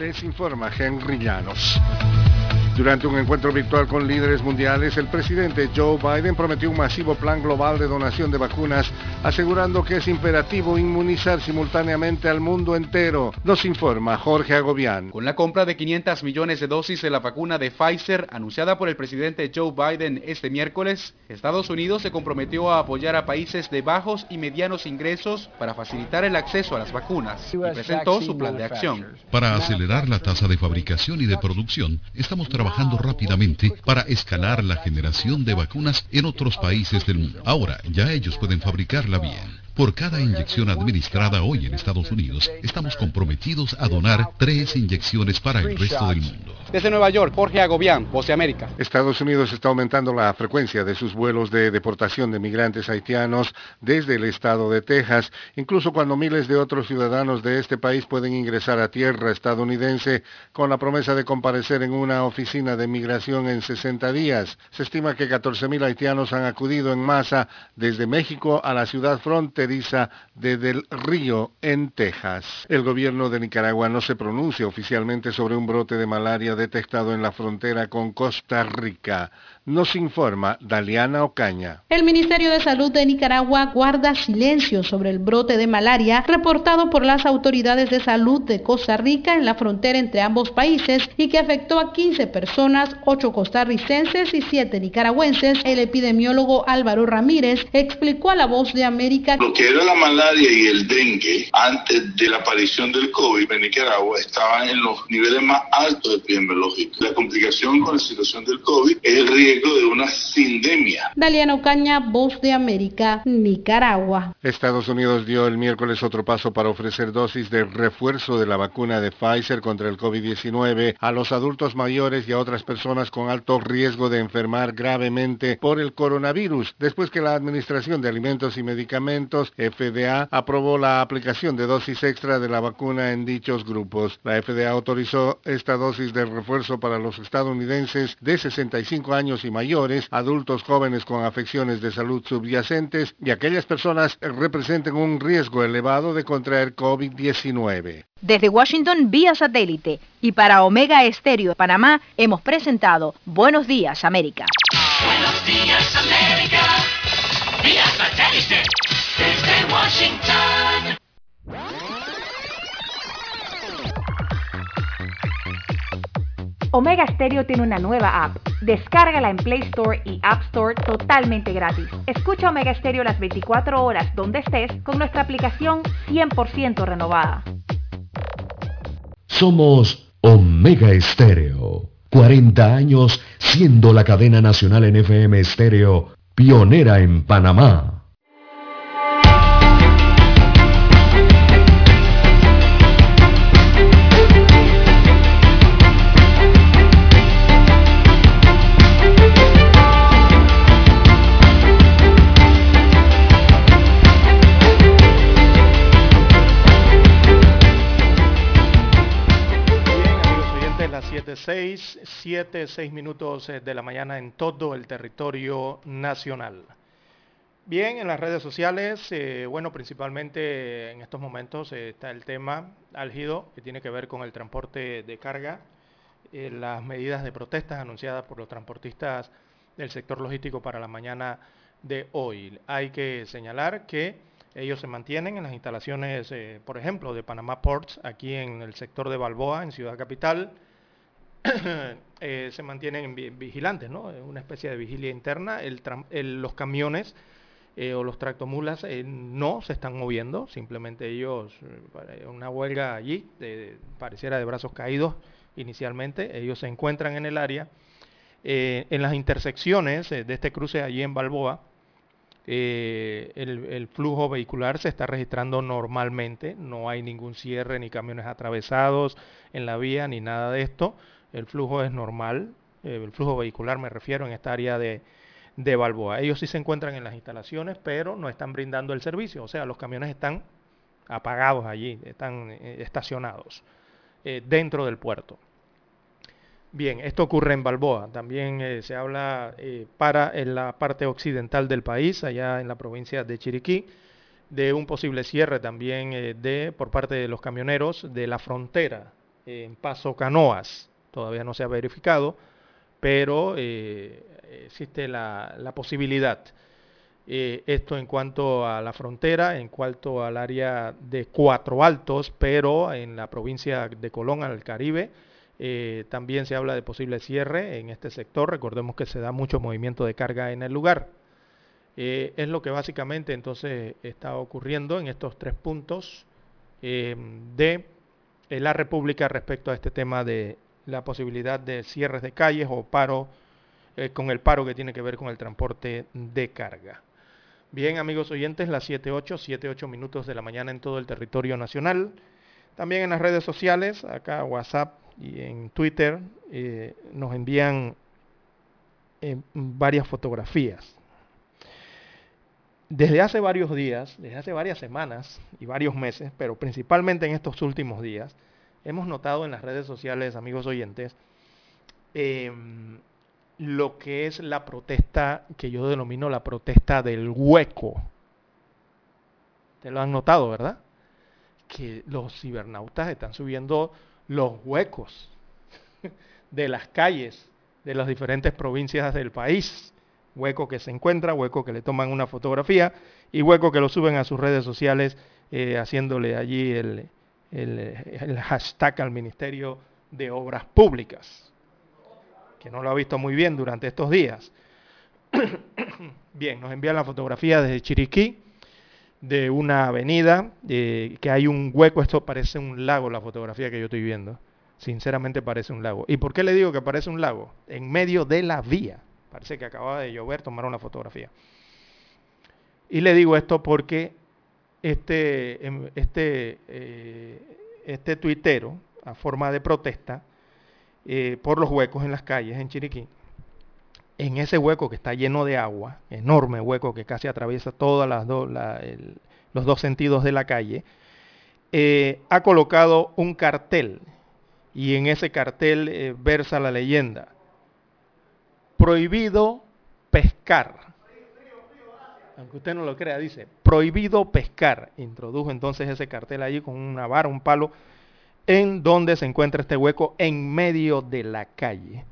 Les informa Henry Llanos. Durante un encuentro virtual con líderes mundiales, el presidente Joe Biden prometió un masivo plan global de donación de vacunas, asegurando que es imperativo inmunizar simultáneamente al mundo entero. Nos informa Jorge Agobián. Con la compra de 500 millones de dosis de la vacuna de Pfizer anunciada por el presidente Joe Biden este miércoles, Estados Unidos se comprometió a apoyar a países de bajos y medianos ingresos para facilitar el acceso a las vacunas y presentó su plan de acción. Para acelerar la tasa de fabricación y de producción, estamos trabajando trabajando rápidamente para escalar la generación de vacunas en otros países del mundo. Ahora, ya ellos pueden fabricarla bien. Por cada inyección administrada hoy en Estados Unidos, estamos comprometidos a donar tres inyecciones para el resto del mundo. Desde Nueva York, Jorge Agobián, Voz de América. Estados Unidos está aumentando la frecuencia de sus vuelos de deportación de migrantes haitianos desde el estado de Texas, incluso cuando miles de otros ciudadanos de este país pueden ingresar a tierra estadounidense con la promesa de comparecer en una oficina de migración en 60 días. Se estima que 14.000 haitianos han acudido en masa desde México a la ciudad fronteriza de Del Río, en Texas. El gobierno de Nicaragua no se pronuncia oficialmente sobre un brote de malaria detectado en la frontera con Costa Rica. Nos informa Daliana Ocaña. El Ministerio de Salud de Nicaragua guarda silencio sobre el brote de malaria reportado por las autoridades de salud de Costa Rica en la frontera entre ambos países y que afectó a 15 personas, 8 costarricenses y 7 nicaragüenses. El epidemiólogo Álvaro Ramírez explicó a La Voz de América Lo que era la malaria y el dengue antes de la aparición del COVID en Nicaragua estaban en los niveles más altos epidemiológicos. La complicación con la situación del COVID es el riesgo de una sindemia. Daliana Ocaña, Voz de América, Nicaragua. Estados Unidos dio el miércoles otro paso para ofrecer dosis de refuerzo de la vacuna de Pfizer contra el COVID-19 a los adultos mayores y a otras personas con alto riesgo de enfermar gravemente por el coronavirus, después que la Administración de Alimentos y Medicamentos, FDA, aprobó la aplicación de dosis extra de la vacuna en dichos grupos. La FDA autorizó esta dosis de refuerzo para los estadounidenses de 65 años y mayores, adultos jóvenes con afecciones de salud subyacentes y aquellas personas que representen un riesgo elevado de contraer COVID-19. Desde Washington vía satélite y para Omega Estéreo de Panamá hemos presentado Buenos Días América. Buenos días, América. Vía satélite. Desde Washington. Omega Stereo tiene una nueva app. Descárgala en Play Store y App Store totalmente gratis. Escucha Omega Stereo las 24 horas donde estés con nuestra aplicación 100% renovada. Somos Omega Estéreo. 40 años siendo la cadena nacional en FM Estéreo, pionera en Panamá. Oyentes, las 7.6, 7, 6 minutos eh, de la mañana en todo el territorio nacional. Bien, en las redes sociales, eh, bueno, principalmente en estos momentos eh, está el tema álgido que tiene que ver con el transporte de carga, las medidas de protestas anunciadas por los transportistas del sector logístico para la mañana de hoy. Hay que señalar que ellos se mantienen en las instalaciones, por ejemplo, de Panamá Ports, aquí en el sector de Balboa, en Ciudad Capital. [coughs] Eh, se mantienen vi- vigilantes, ¿no? Eh, Una especie de vigilia interna. Los camiones eh, o los tractomulas eh, no se están moviendo, simplemente ellos, una huelga allí, de- pareciera de brazos caídos inicialmente, ellos se encuentran en el área. En las intersecciones de este cruce allí en Balboa, el flujo vehicular se está registrando normalmente, no hay ningún cierre ni camiones atravesados en la vía ni nada de esto, el flujo es normal, eh, el flujo vehicular me refiero en esta área de, de Balboa. Ellos sí se encuentran en las instalaciones, pero no están brindando el servicio, o sea, los camiones están apagados allí, están eh, estacionados eh, dentro del puerto. Bien, esto ocurre en Balboa. También se habla para en la parte occidental del país, allá en la provincia de Chiriquí, de un posible cierre también de por parte de los camioneros de la frontera en Paso Canoas. Todavía no se ha verificado, pero existe la, posibilidad. esto en cuanto a la frontera, en cuanto al área de Cuatro Altos, pero en la provincia de Colón, al Caribe, eh, también se habla de posible cierre en este sector. Recordemos que se da mucho movimiento de carga en el lugar. Eh, es lo que básicamente entonces está ocurriendo en estos tres puntos eh, de la República respecto a este tema de la posibilidad de cierres de calles o paro con el paro que tiene que ver con el transporte de carga. Bien, amigos oyentes, las 7.8, 7.8 minutos de la mañana en todo el territorio nacional. También en las redes sociales, acá WhatsApp y en Twitter eh, nos envían eh, varias fotografías. Desde hace varios días, desde hace varias semanas y varios meses, pero principalmente en estos últimos días, hemos notado en las redes sociales, amigos oyentes, em, lo que es la protesta que yo denomino la protesta del hueco. Te lo han notado, ¿verdad? Que los cibernautas están subiendo los huecos [laughs] de las calles de las diferentes provincias del país. Hueco que se encuentra, hueco que le toman una fotografía y hueco que lo suben a sus redes sociales eh, haciéndole allí el, el, hashtag al Ministerio de Obras Públicas, que no lo ha visto muy bien durante estos días. [coughs] bien, nos envían la fotografía desde Chiriquí, de una avenida, eh, que hay un hueco, esto parece un lago la fotografía que yo estoy viendo. Sinceramente parece un lago. ¿Y por qué le digo que parece un lago? En medio de la vía. Parece que acababa de llover, tomar una fotografía. Y le digo esto porque este, em, este, eh, este tuitero, a forma de protesta, eh, por los huecos en las calles en Chiriquí, en ese hueco que está lleno de agua, enorme hueco que casi atraviesa todos los dos sentidos de la calle, eh, ha colocado un cartel y en ese cartel versa la leyenda, prohibido pescar. Aunque usted no lo crea, dice, prohibido pescar. Introdujo entonces ese cartel allí con una vara, un palo, en donde se encuentra este hueco en medio de la calle.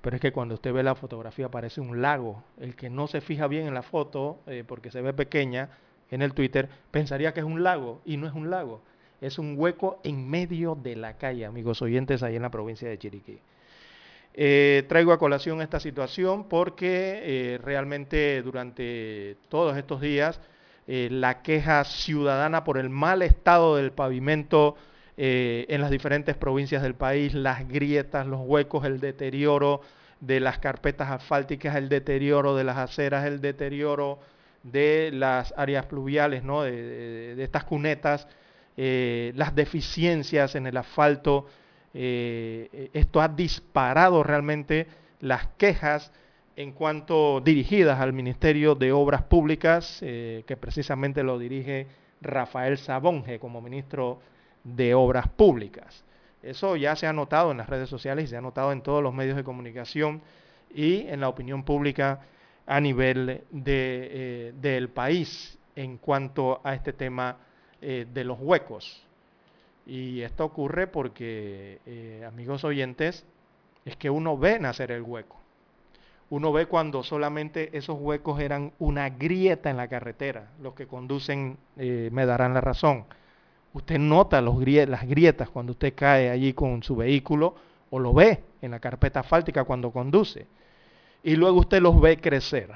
Pero es que cuando usted ve la fotografía parece un lago. El que no se fija bien en la foto, eh, porque se ve pequeña en el Twitter, pensaría que es un lago y no es un lago. Es un hueco en medio de la calle, amigos oyentes, ahí en la provincia de Chiriquí. Eh, traigo a colación esta situación porque eh, realmente durante todos estos días la queja ciudadana por el mal estado del pavimento en las diferentes provincias del país, las grietas, los huecos, el deterioro de las carpetas asfálticas, el deterioro de las aceras, el deterioro de las áreas pluviales, ¿no? de, estas cunetas, eh, las deficiencias en el asfalto. Eh, esto ha disparado realmente las quejas en cuanto dirigidas al Ministerio de Obras Públicas, eh, que precisamente lo dirige Rafael Sabonge como ministro de Obras Públicas. Eso ya se ha notado en las redes sociales y se ha notado en todos los medios de comunicación y en la opinión pública a nivel eh, del país en cuanto a este tema de los huecos. Y esto ocurre porque, eh, amigos oyentes, es que uno ve nacer el hueco. Uno ve cuando solamente esos huecos eran una grieta en la carretera. Los que conducen me darán la razón Usted nota las grietas cuando usted cae allí con su vehículo o lo ve en la carpeta asfáltica cuando conduce. Y luego usted los ve crecer.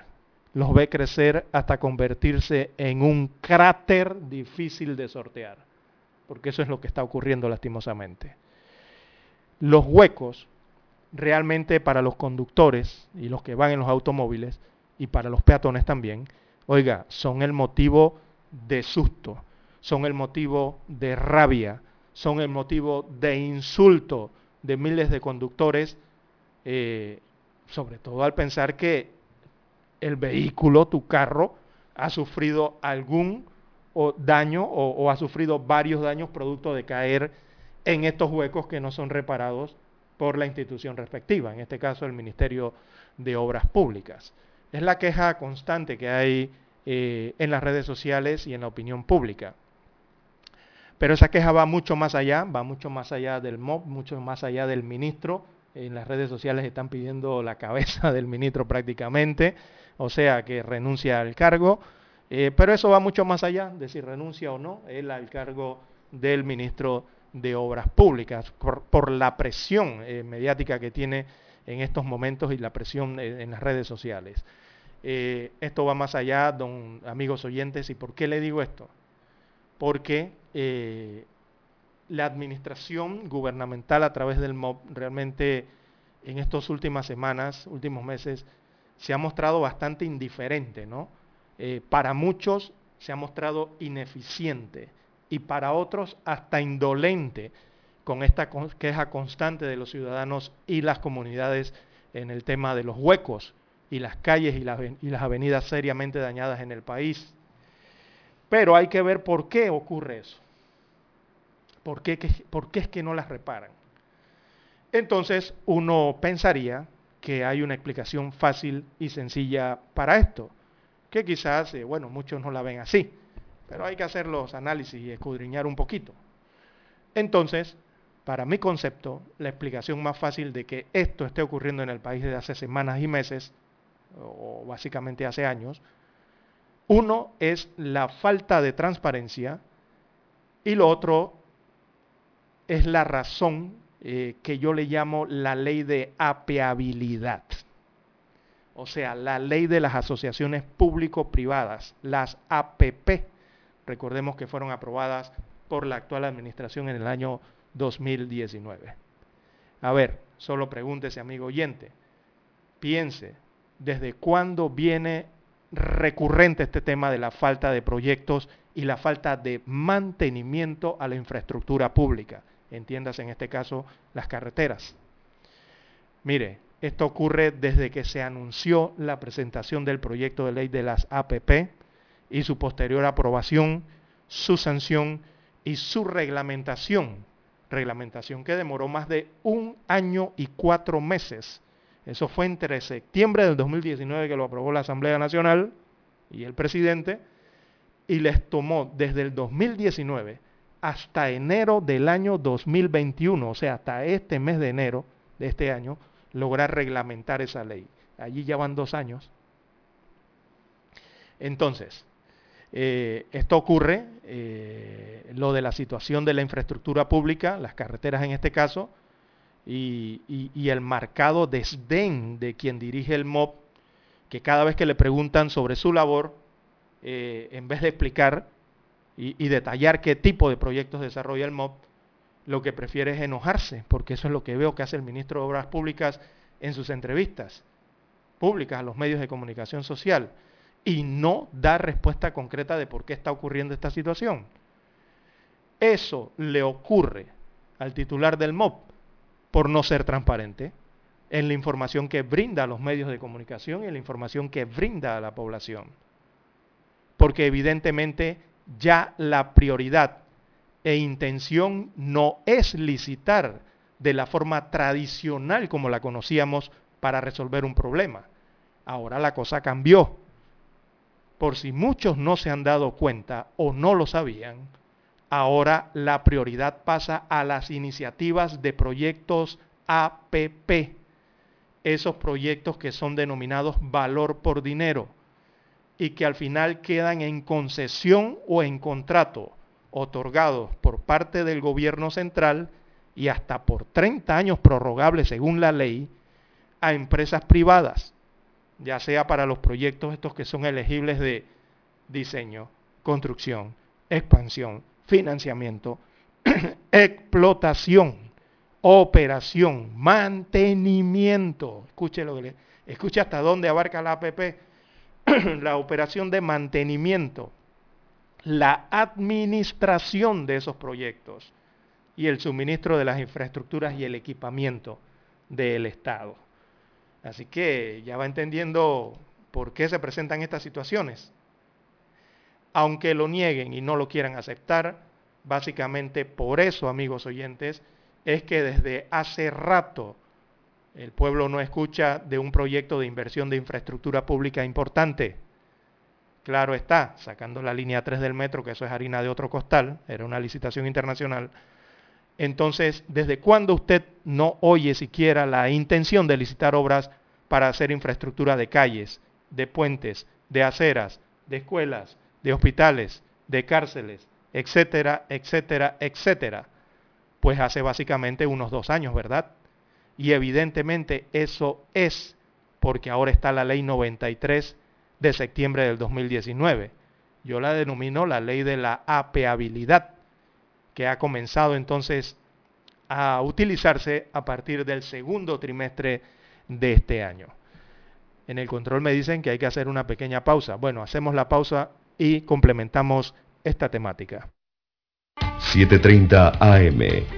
Los ve crecer hasta convertirse en un cráter difícil de sortear. Porque eso es lo que está ocurriendo lastimosamente. Los huecos realmente para los conductores y los que van en los automóviles y para los peatones también, oiga, son el motivo de susto son el motivo de rabia, son el motivo de insulto de miles de conductores, eh, sobre todo al pensar que el vehículo, tu carro, ha sufrido algún daño o, o ha sufrido varios daños producto de caer en estos huecos que no son reparados por la institución respectiva, en este caso el Ministerio de Obras Públicas. Es la queja constante que hay eh, en las redes sociales y en la opinión pública. Pero esa queja va mucho más allá, va mucho más allá del MOB, mucho más allá del ministro En las redes sociales están pidiendo la cabeza del ministro prácticamente, o sea que renuncia al cargo. Eh, pero eso va mucho más allá de si renuncia o no él al cargo del ministro de Obras Públicas, por, la presión eh, mediática que tiene en estos momentos y la presión en las redes sociales. Eh, esto va más allá, don, amigos oyentes, ¿y por qué le digo esto? Porque la administración gubernamental a través del MOB realmente en estas últimas semanas, últimos meses, se ha mostrado bastante indiferente, ¿no? Eh, para muchos se ha mostrado ineficiente y para otros hasta indolente con esta queja constante de los ciudadanos y las comunidades en el tema de los huecos y las calles y las, y las avenidas seriamente dañadas en el país. Pero hay que ver por qué ocurre eso. ¿Por qué, ¿Por qué es que no las reparan? Entonces uno pensaría que hay una explicación fácil y sencilla para esto, que quizás, eh, bueno, muchos no la ven así, pero hay que hacer los análisis y escudriñar un poquito. Entonces, para mi concepto, la explicación más fácil de que esto esté ocurriendo en el país desde hace semanas y meses, o básicamente hace años, uno es la falta de transparencia y lo otro es la razón eh, que yo le llamo la ley de apeabilidad. O sea, la ley de las asociaciones público-privadas, las APP. Recordemos que fueron aprobadas por la actual administración en el año 2019. A ver, solo pregúntese, amigo oyente, piense, ¿desde cuándo viene recurrente este tema de la falta de proyectos y la falta de mantenimiento a la infraestructura pública? entiendas en este caso las carreteras. Mire, esto ocurre desde que se anunció la presentación del proyecto de ley de las APP y su posterior aprobación, su sanción y su reglamentación. Reglamentación que demoró más de un año y cuatro meses. Eso fue entre septiembre del 2019 que lo aprobó la Asamblea Nacional y el presidente, y les tomó desde el 2019 hasta enero del año 2021, o sea, hasta este mes de enero de este año, lograr reglamentar esa ley. Allí ya van dos años. Entonces, eh, esto ocurre, eh, lo de la situación de la infraestructura pública, las carreteras en este caso, y, y el marcado desdén de quien dirige el MOB, que cada vez que le preguntan sobre su labor, eh, en vez de explicar, y, detallar qué tipo de proyectos desarrolla el MOB, lo que prefiere es enojarse, porque eso es lo que veo que hace el ministro de Obras Públicas en sus entrevistas públicas a los medios de comunicación social y no da respuesta concreta de por qué está ocurriendo esta situación. Eso le ocurre al titular del MOB por no ser transparente en la información que brinda a los medios de comunicación y en la información que brinda a la población. Porque evidentemente ya la prioridad e intención no es licitar de la forma tradicional como la conocíamos para resolver un problema. Ahora la cosa cambió. Por si muchos no se han dado cuenta o no lo sabían, ahora la prioridad pasa a las iniciativas de proyectos APP, esos proyectos que son denominados valor por dinero y que al final quedan en concesión o en contrato otorgados por parte del gobierno central y hasta por 30 años prorrogables según la ley a empresas privadas, ya sea para los proyectos estos que son elegibles de diseño, construcción, expansión, financiamiento, [clears throat] explotación, operación, mantenimiento. Escuche, lo que le, escuche hasta dónde abarca la APP [clears throat] la operación de mantenimiento, la administración de esos proyectos y el suministro de las infraestructuras y el equipamiento del Estado. Así que ya va entendiendo por qué se presentan estas situaciones. Aunque lo nieguen y no lo quieran aceptar, básicamente por eso, amigos oyentes, es que desde hace rato el pueblo no escucha de un proyecto de inversión de infraestructura pública importante. Claro está, sacando la línea 3 del metro, que eso es harina de otro costal, era una licitación internacional, Entonces, ¿desde cuándo usted no oye siquiera la intención de licitar obras para hacer infraestructura de calles, de puentes, de aceras, de escuelas, de hospitales, de cárceles, etcétera, etcétera, etcétera? Pues hace básicamente unos dos años, ¿verdad? Y evidentemente eso es porque ahora está la ley 93 de septiembre del 2019. Yo la denomino la ley de la apeabilidad, que ha comenzado entonces a utilizarse a partir del segundo trimestre de este año. En el control me dicen que hay que hacer una pequeña pausa. Bueno, hacemos la pausa y complementamos esta temática. 7.30 AM.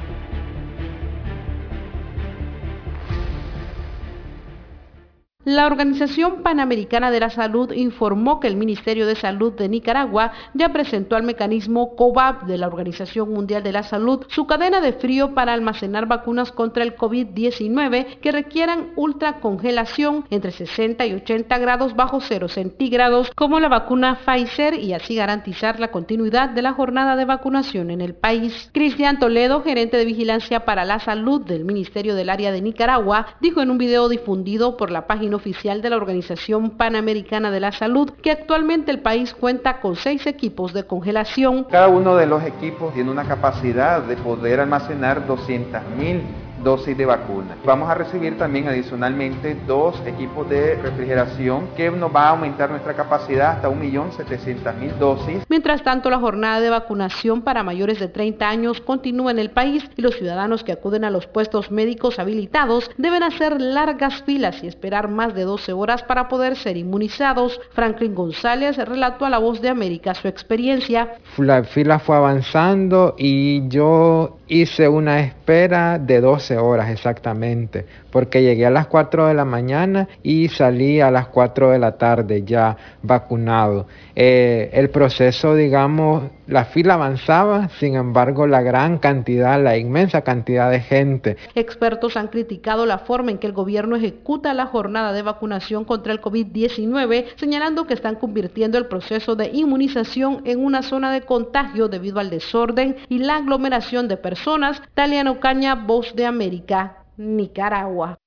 La Organización Panamericana de la Salud informó que el Ministerio de Salud de Nicaragua ya presentó al mecanismo COVAP de la Organización Mundial de la Salud su cadena de frío para almacenar vacunas contra el COVID-19 que requieran ultracongelación entre 60 y 80 grados bajo cero centígrados, como la vacuna Pfizer, y así garantizar la continuidad de la jornada de vacunación en el país. Cristian Toledo, gerente de vigilancia para la salud del Ministerio del Área de Nicaragua, dijo en un video difundido por la página oficial de la Organización Panamericana de la Salud que actualmente el país cuenta con seis equipos de congelación. Cada uno de los equipos tiene una capacidad de poder almacenar 200 mil dosis de vacuna. Vamos a recibir también adicionalmente dos equipos de refrigeración que nos va a aumentar nuestra capacidad hasta 1.700.000 dosis. Mientras tanto, la jornada de vacunación para mayores de 30 años continúa en el país y los ciudadanos que acuden a los puestos médicos habilitados deben hacer largas filas y esperar más de 12 horas para poder ser inmunizados. Franklin González relató a La Voz de América su experiencia. La fila fue avanzando y yo hice una espera de 12 horas exactamente, porque llegué a las 4 de la mañana y salí a las 4 de la tarde ya vacunado. Eh, el proceso, digamos, la fila avanzaba, sin embargo, la gran cantidad, la inmensa cantidad de gente. Expertos han criticado la forma en que el gobierno ejecuta la jornada de vacunación contra el COVID-19, señalando que están convirtiendo el proceso de inmunización en una zona de contagio debido al desorden y la aglomeración de personas. Taliano Caña, Voz de América, Nicaragua.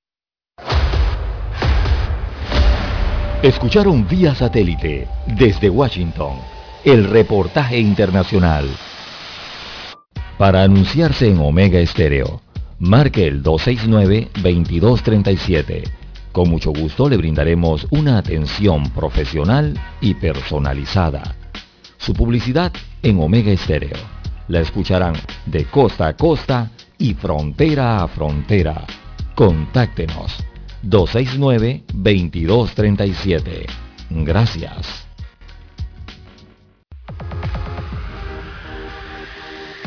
Escucharon vía satélite desde Washington el reportaje internacional. Para anunciarse en Omega Estéreo, marque el 269-2237. Con mucho gusto le brindaremos una atención profesional y personalizada. Su publicidad en Omega Estéreo. La escucharán de costa a costa y frontera a frontera. Contáctenos 269-2237. Gracias.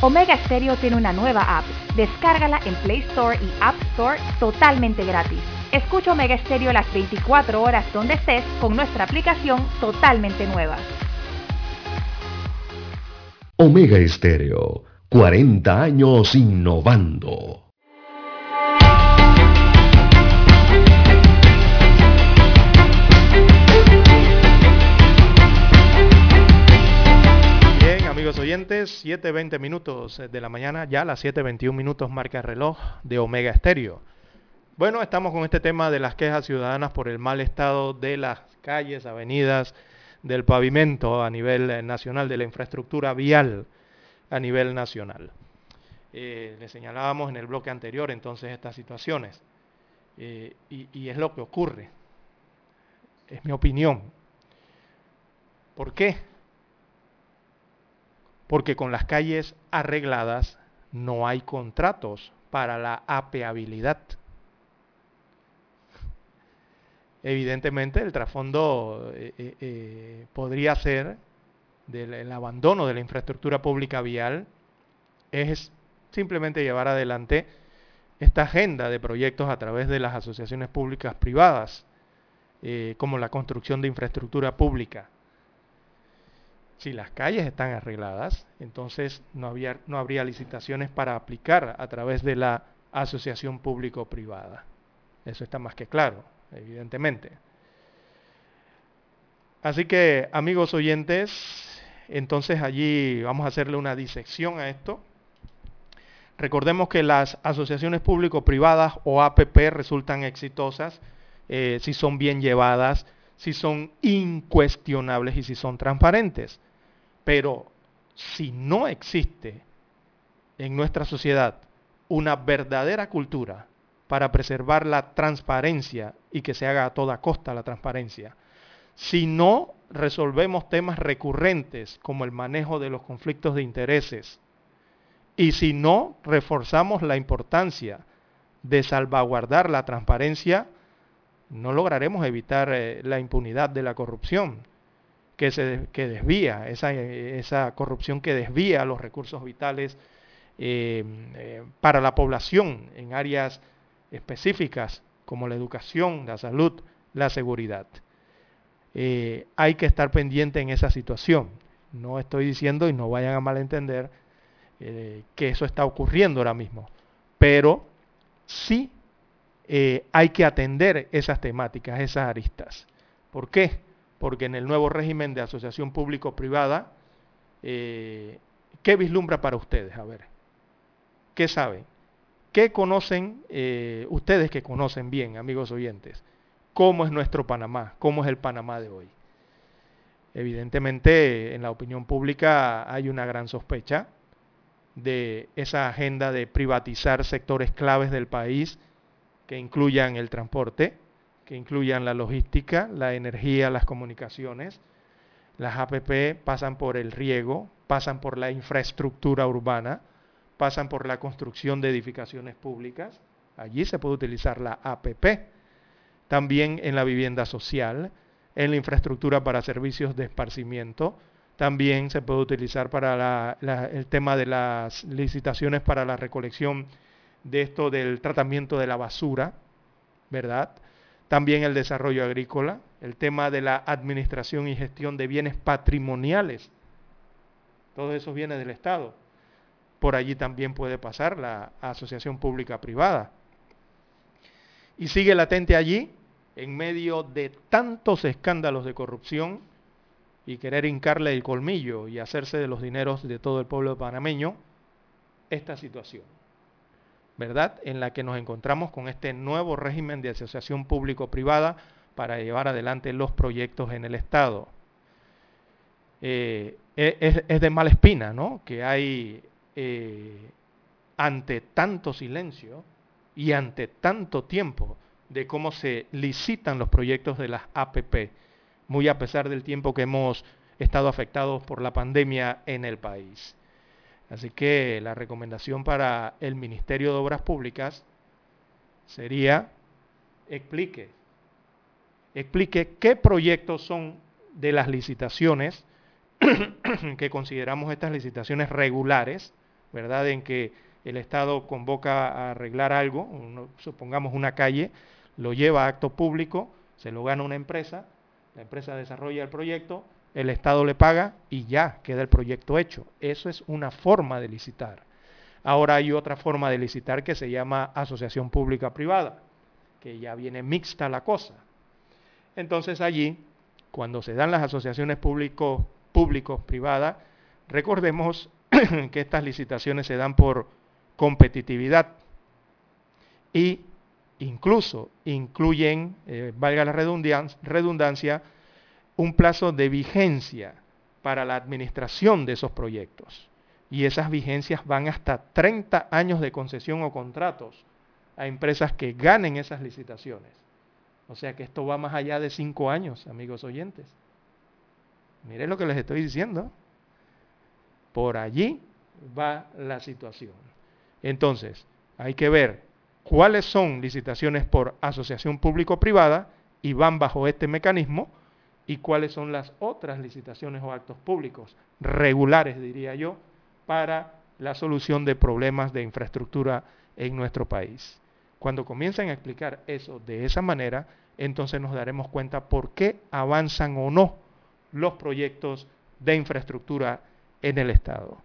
Omega Stereo tiene una nueva app. Descárgala en Play Store y App Store totalmente gratis. Escucha Omega Stereo las 24 horas donde estés con nuestra aplicación totalmente nueva. Omega Estéreo, 40 años innovando. Bien, amigos oyentes, 7.20 minutos de la mañana, ya las 7.21 minutos marca el reloj de Omega Estéreo. Bueno, estamos con este tema de las quejas ciudadanas por el mal estado de las calles, avenidas, del pavimento a nivel eh, nacional, de la infraestructura vial a nivel nacional. Eh, le señalábamos en el bloque anterior entonces estas situaciones eh, y, es lo que ocurre. Es mi opinión. ¿Por qué? Porque con las calles arregladas no hay contratos para la apeabilidad. Evidentemente el trasfondo eh, podría ser del el abandono de la infraestructura pública vial es simplemente llevar adelante esta agenda de proyectos a través de las asociaciones públicas privadas, eh, como la construcción de infraestructura pública. Si las calles están arregladas, entonces no, había, no habría licitaciones para aplicar a través de la asociación público-privada. Eso está más que claro, evidentemente. Así que, amigos oyentes, entonces allí vamos a hacerle una disección a esto. Recordemos que las asociaciones público-privadas o APP resultan exitosas eh, si son bien llevadas, si son incuestionables y si son transparentes. Pero si no existe en nuestra sociedad una verdadera cultura para preservar la transparencia y que se haga a toda costa la transparencia, si no resolvemos temas recurrentes como el manejo de los conflictos de intereses, y si no reforzamos la importancia de salvaguardar la transparencia, no lograremos evitar eh, la impunidad de la corrupción que, se, que desvía, esa, esa, corrupción que desvía los recursos vitales eh, eh, para la población en áreas específicas como la educación, la salud, la seguridad. Hay que estar pendiente en esa situación. No estoy diciendo, y no vayan a malentender, eh, que eso está ocurriendo ahora mismo. Pero sí eh, hay que atender esas temáticas, esas aristas. ¿Por qué? Porque en el nuevo régimen de asociación público-privada, eh, ¿qué vislumbra para ustedes? A ver, ¿qué saben? ¿Qué conocen ustedes que conocen bien, amigos oyentes? ¿Cómo es nuestro Panamá? ¿Cómo es el Panamá de hoy? Evidentemente, en la opinión pública hay una gran sospecha de esa agenda de privatizar sectores claves del país que incluyan el transporte, que incluyan la logística, la energía, las comunicaciones. Las APP pasan por el riego, pasan por la infraestructura urbana, pasan por la construcción de edificaciones públicas. Allí se puede utilizar la APP. También en la vivienda social, en la infraestructura para servicios de esparcimiento, también se puede utilizar para el tema de las licitaciones para la recolección de esto del tratamiento de la basura, ¿verdad? También el desarrollo agrícola, el tema de la administración y gestión de bienes patrimoniales. Todo eso viene del Estado. Por allí también puede pasar la asociación pública privada. Y sigue latente allí, en medio de tantos escándalos de corrupción, y querer hincarle el colmillo y hacerse de los dineros de todo el pueblo panameño, esta situación, ¿verdad? En la que nos encontramos con este nuevo régimen de asociación público-privada para llevar adelante los proyectos en el Estado. Eh, e, es, de mala espina, ¿no? Que hay eh, ante tanto silencio y ante tanto tiempo de cómo se licitan los proyectos de las APP muy a pesar del tiempo que hemos estado afectados por la pandemia en el país. Así que la recomendación para el Ministerio de Obras Públicas sería explique, explique qué proyectos son de las licitaciones [clears throat] que consideramos estas licitaciones regulares, ¿verdad? En que el Estado convoca a arreglar algo, supongamos una calle, lo lleva a acto público, se lo gana una empresa, la empresa desarrolla el proyecto, el Estado le paga y ya queda el proyecto hecho. Eso es una forma de licitar. Ahora hay otra forma de licitar que se llama asociación pública-privada, que ya viene mixta la cosa. Entonces allí, cuando se dan las asociaciones público-privadas, recordemos [clears throat] que estas licitaciones se dan por competitividad y incluso incluyen, eh, valga la redundancia, un plazo de vigencia para la administración de esos proyectos. Y esas vigencias van hasta 30 años de concesión o contratos a empresas que ganen esas licitaciones. O sea que esto va más allá de 5 años, amigos oyentes. Miren lo que les estoy diciendo. Por allí va la situación. Entonces, hay que ver cuáles son licitaciones por asociación público-privada y van bajo este mecanismo y cuáles son las otras licitaciones o actos públicos regulares, diría yo, para la solución de problemas de infraestructura en nuestro país. Cuando comiencen a explicar eso de esa manera, entonces nos daremos cuenta por qué avanzan o no los proyectos de infraestructura en el Estado.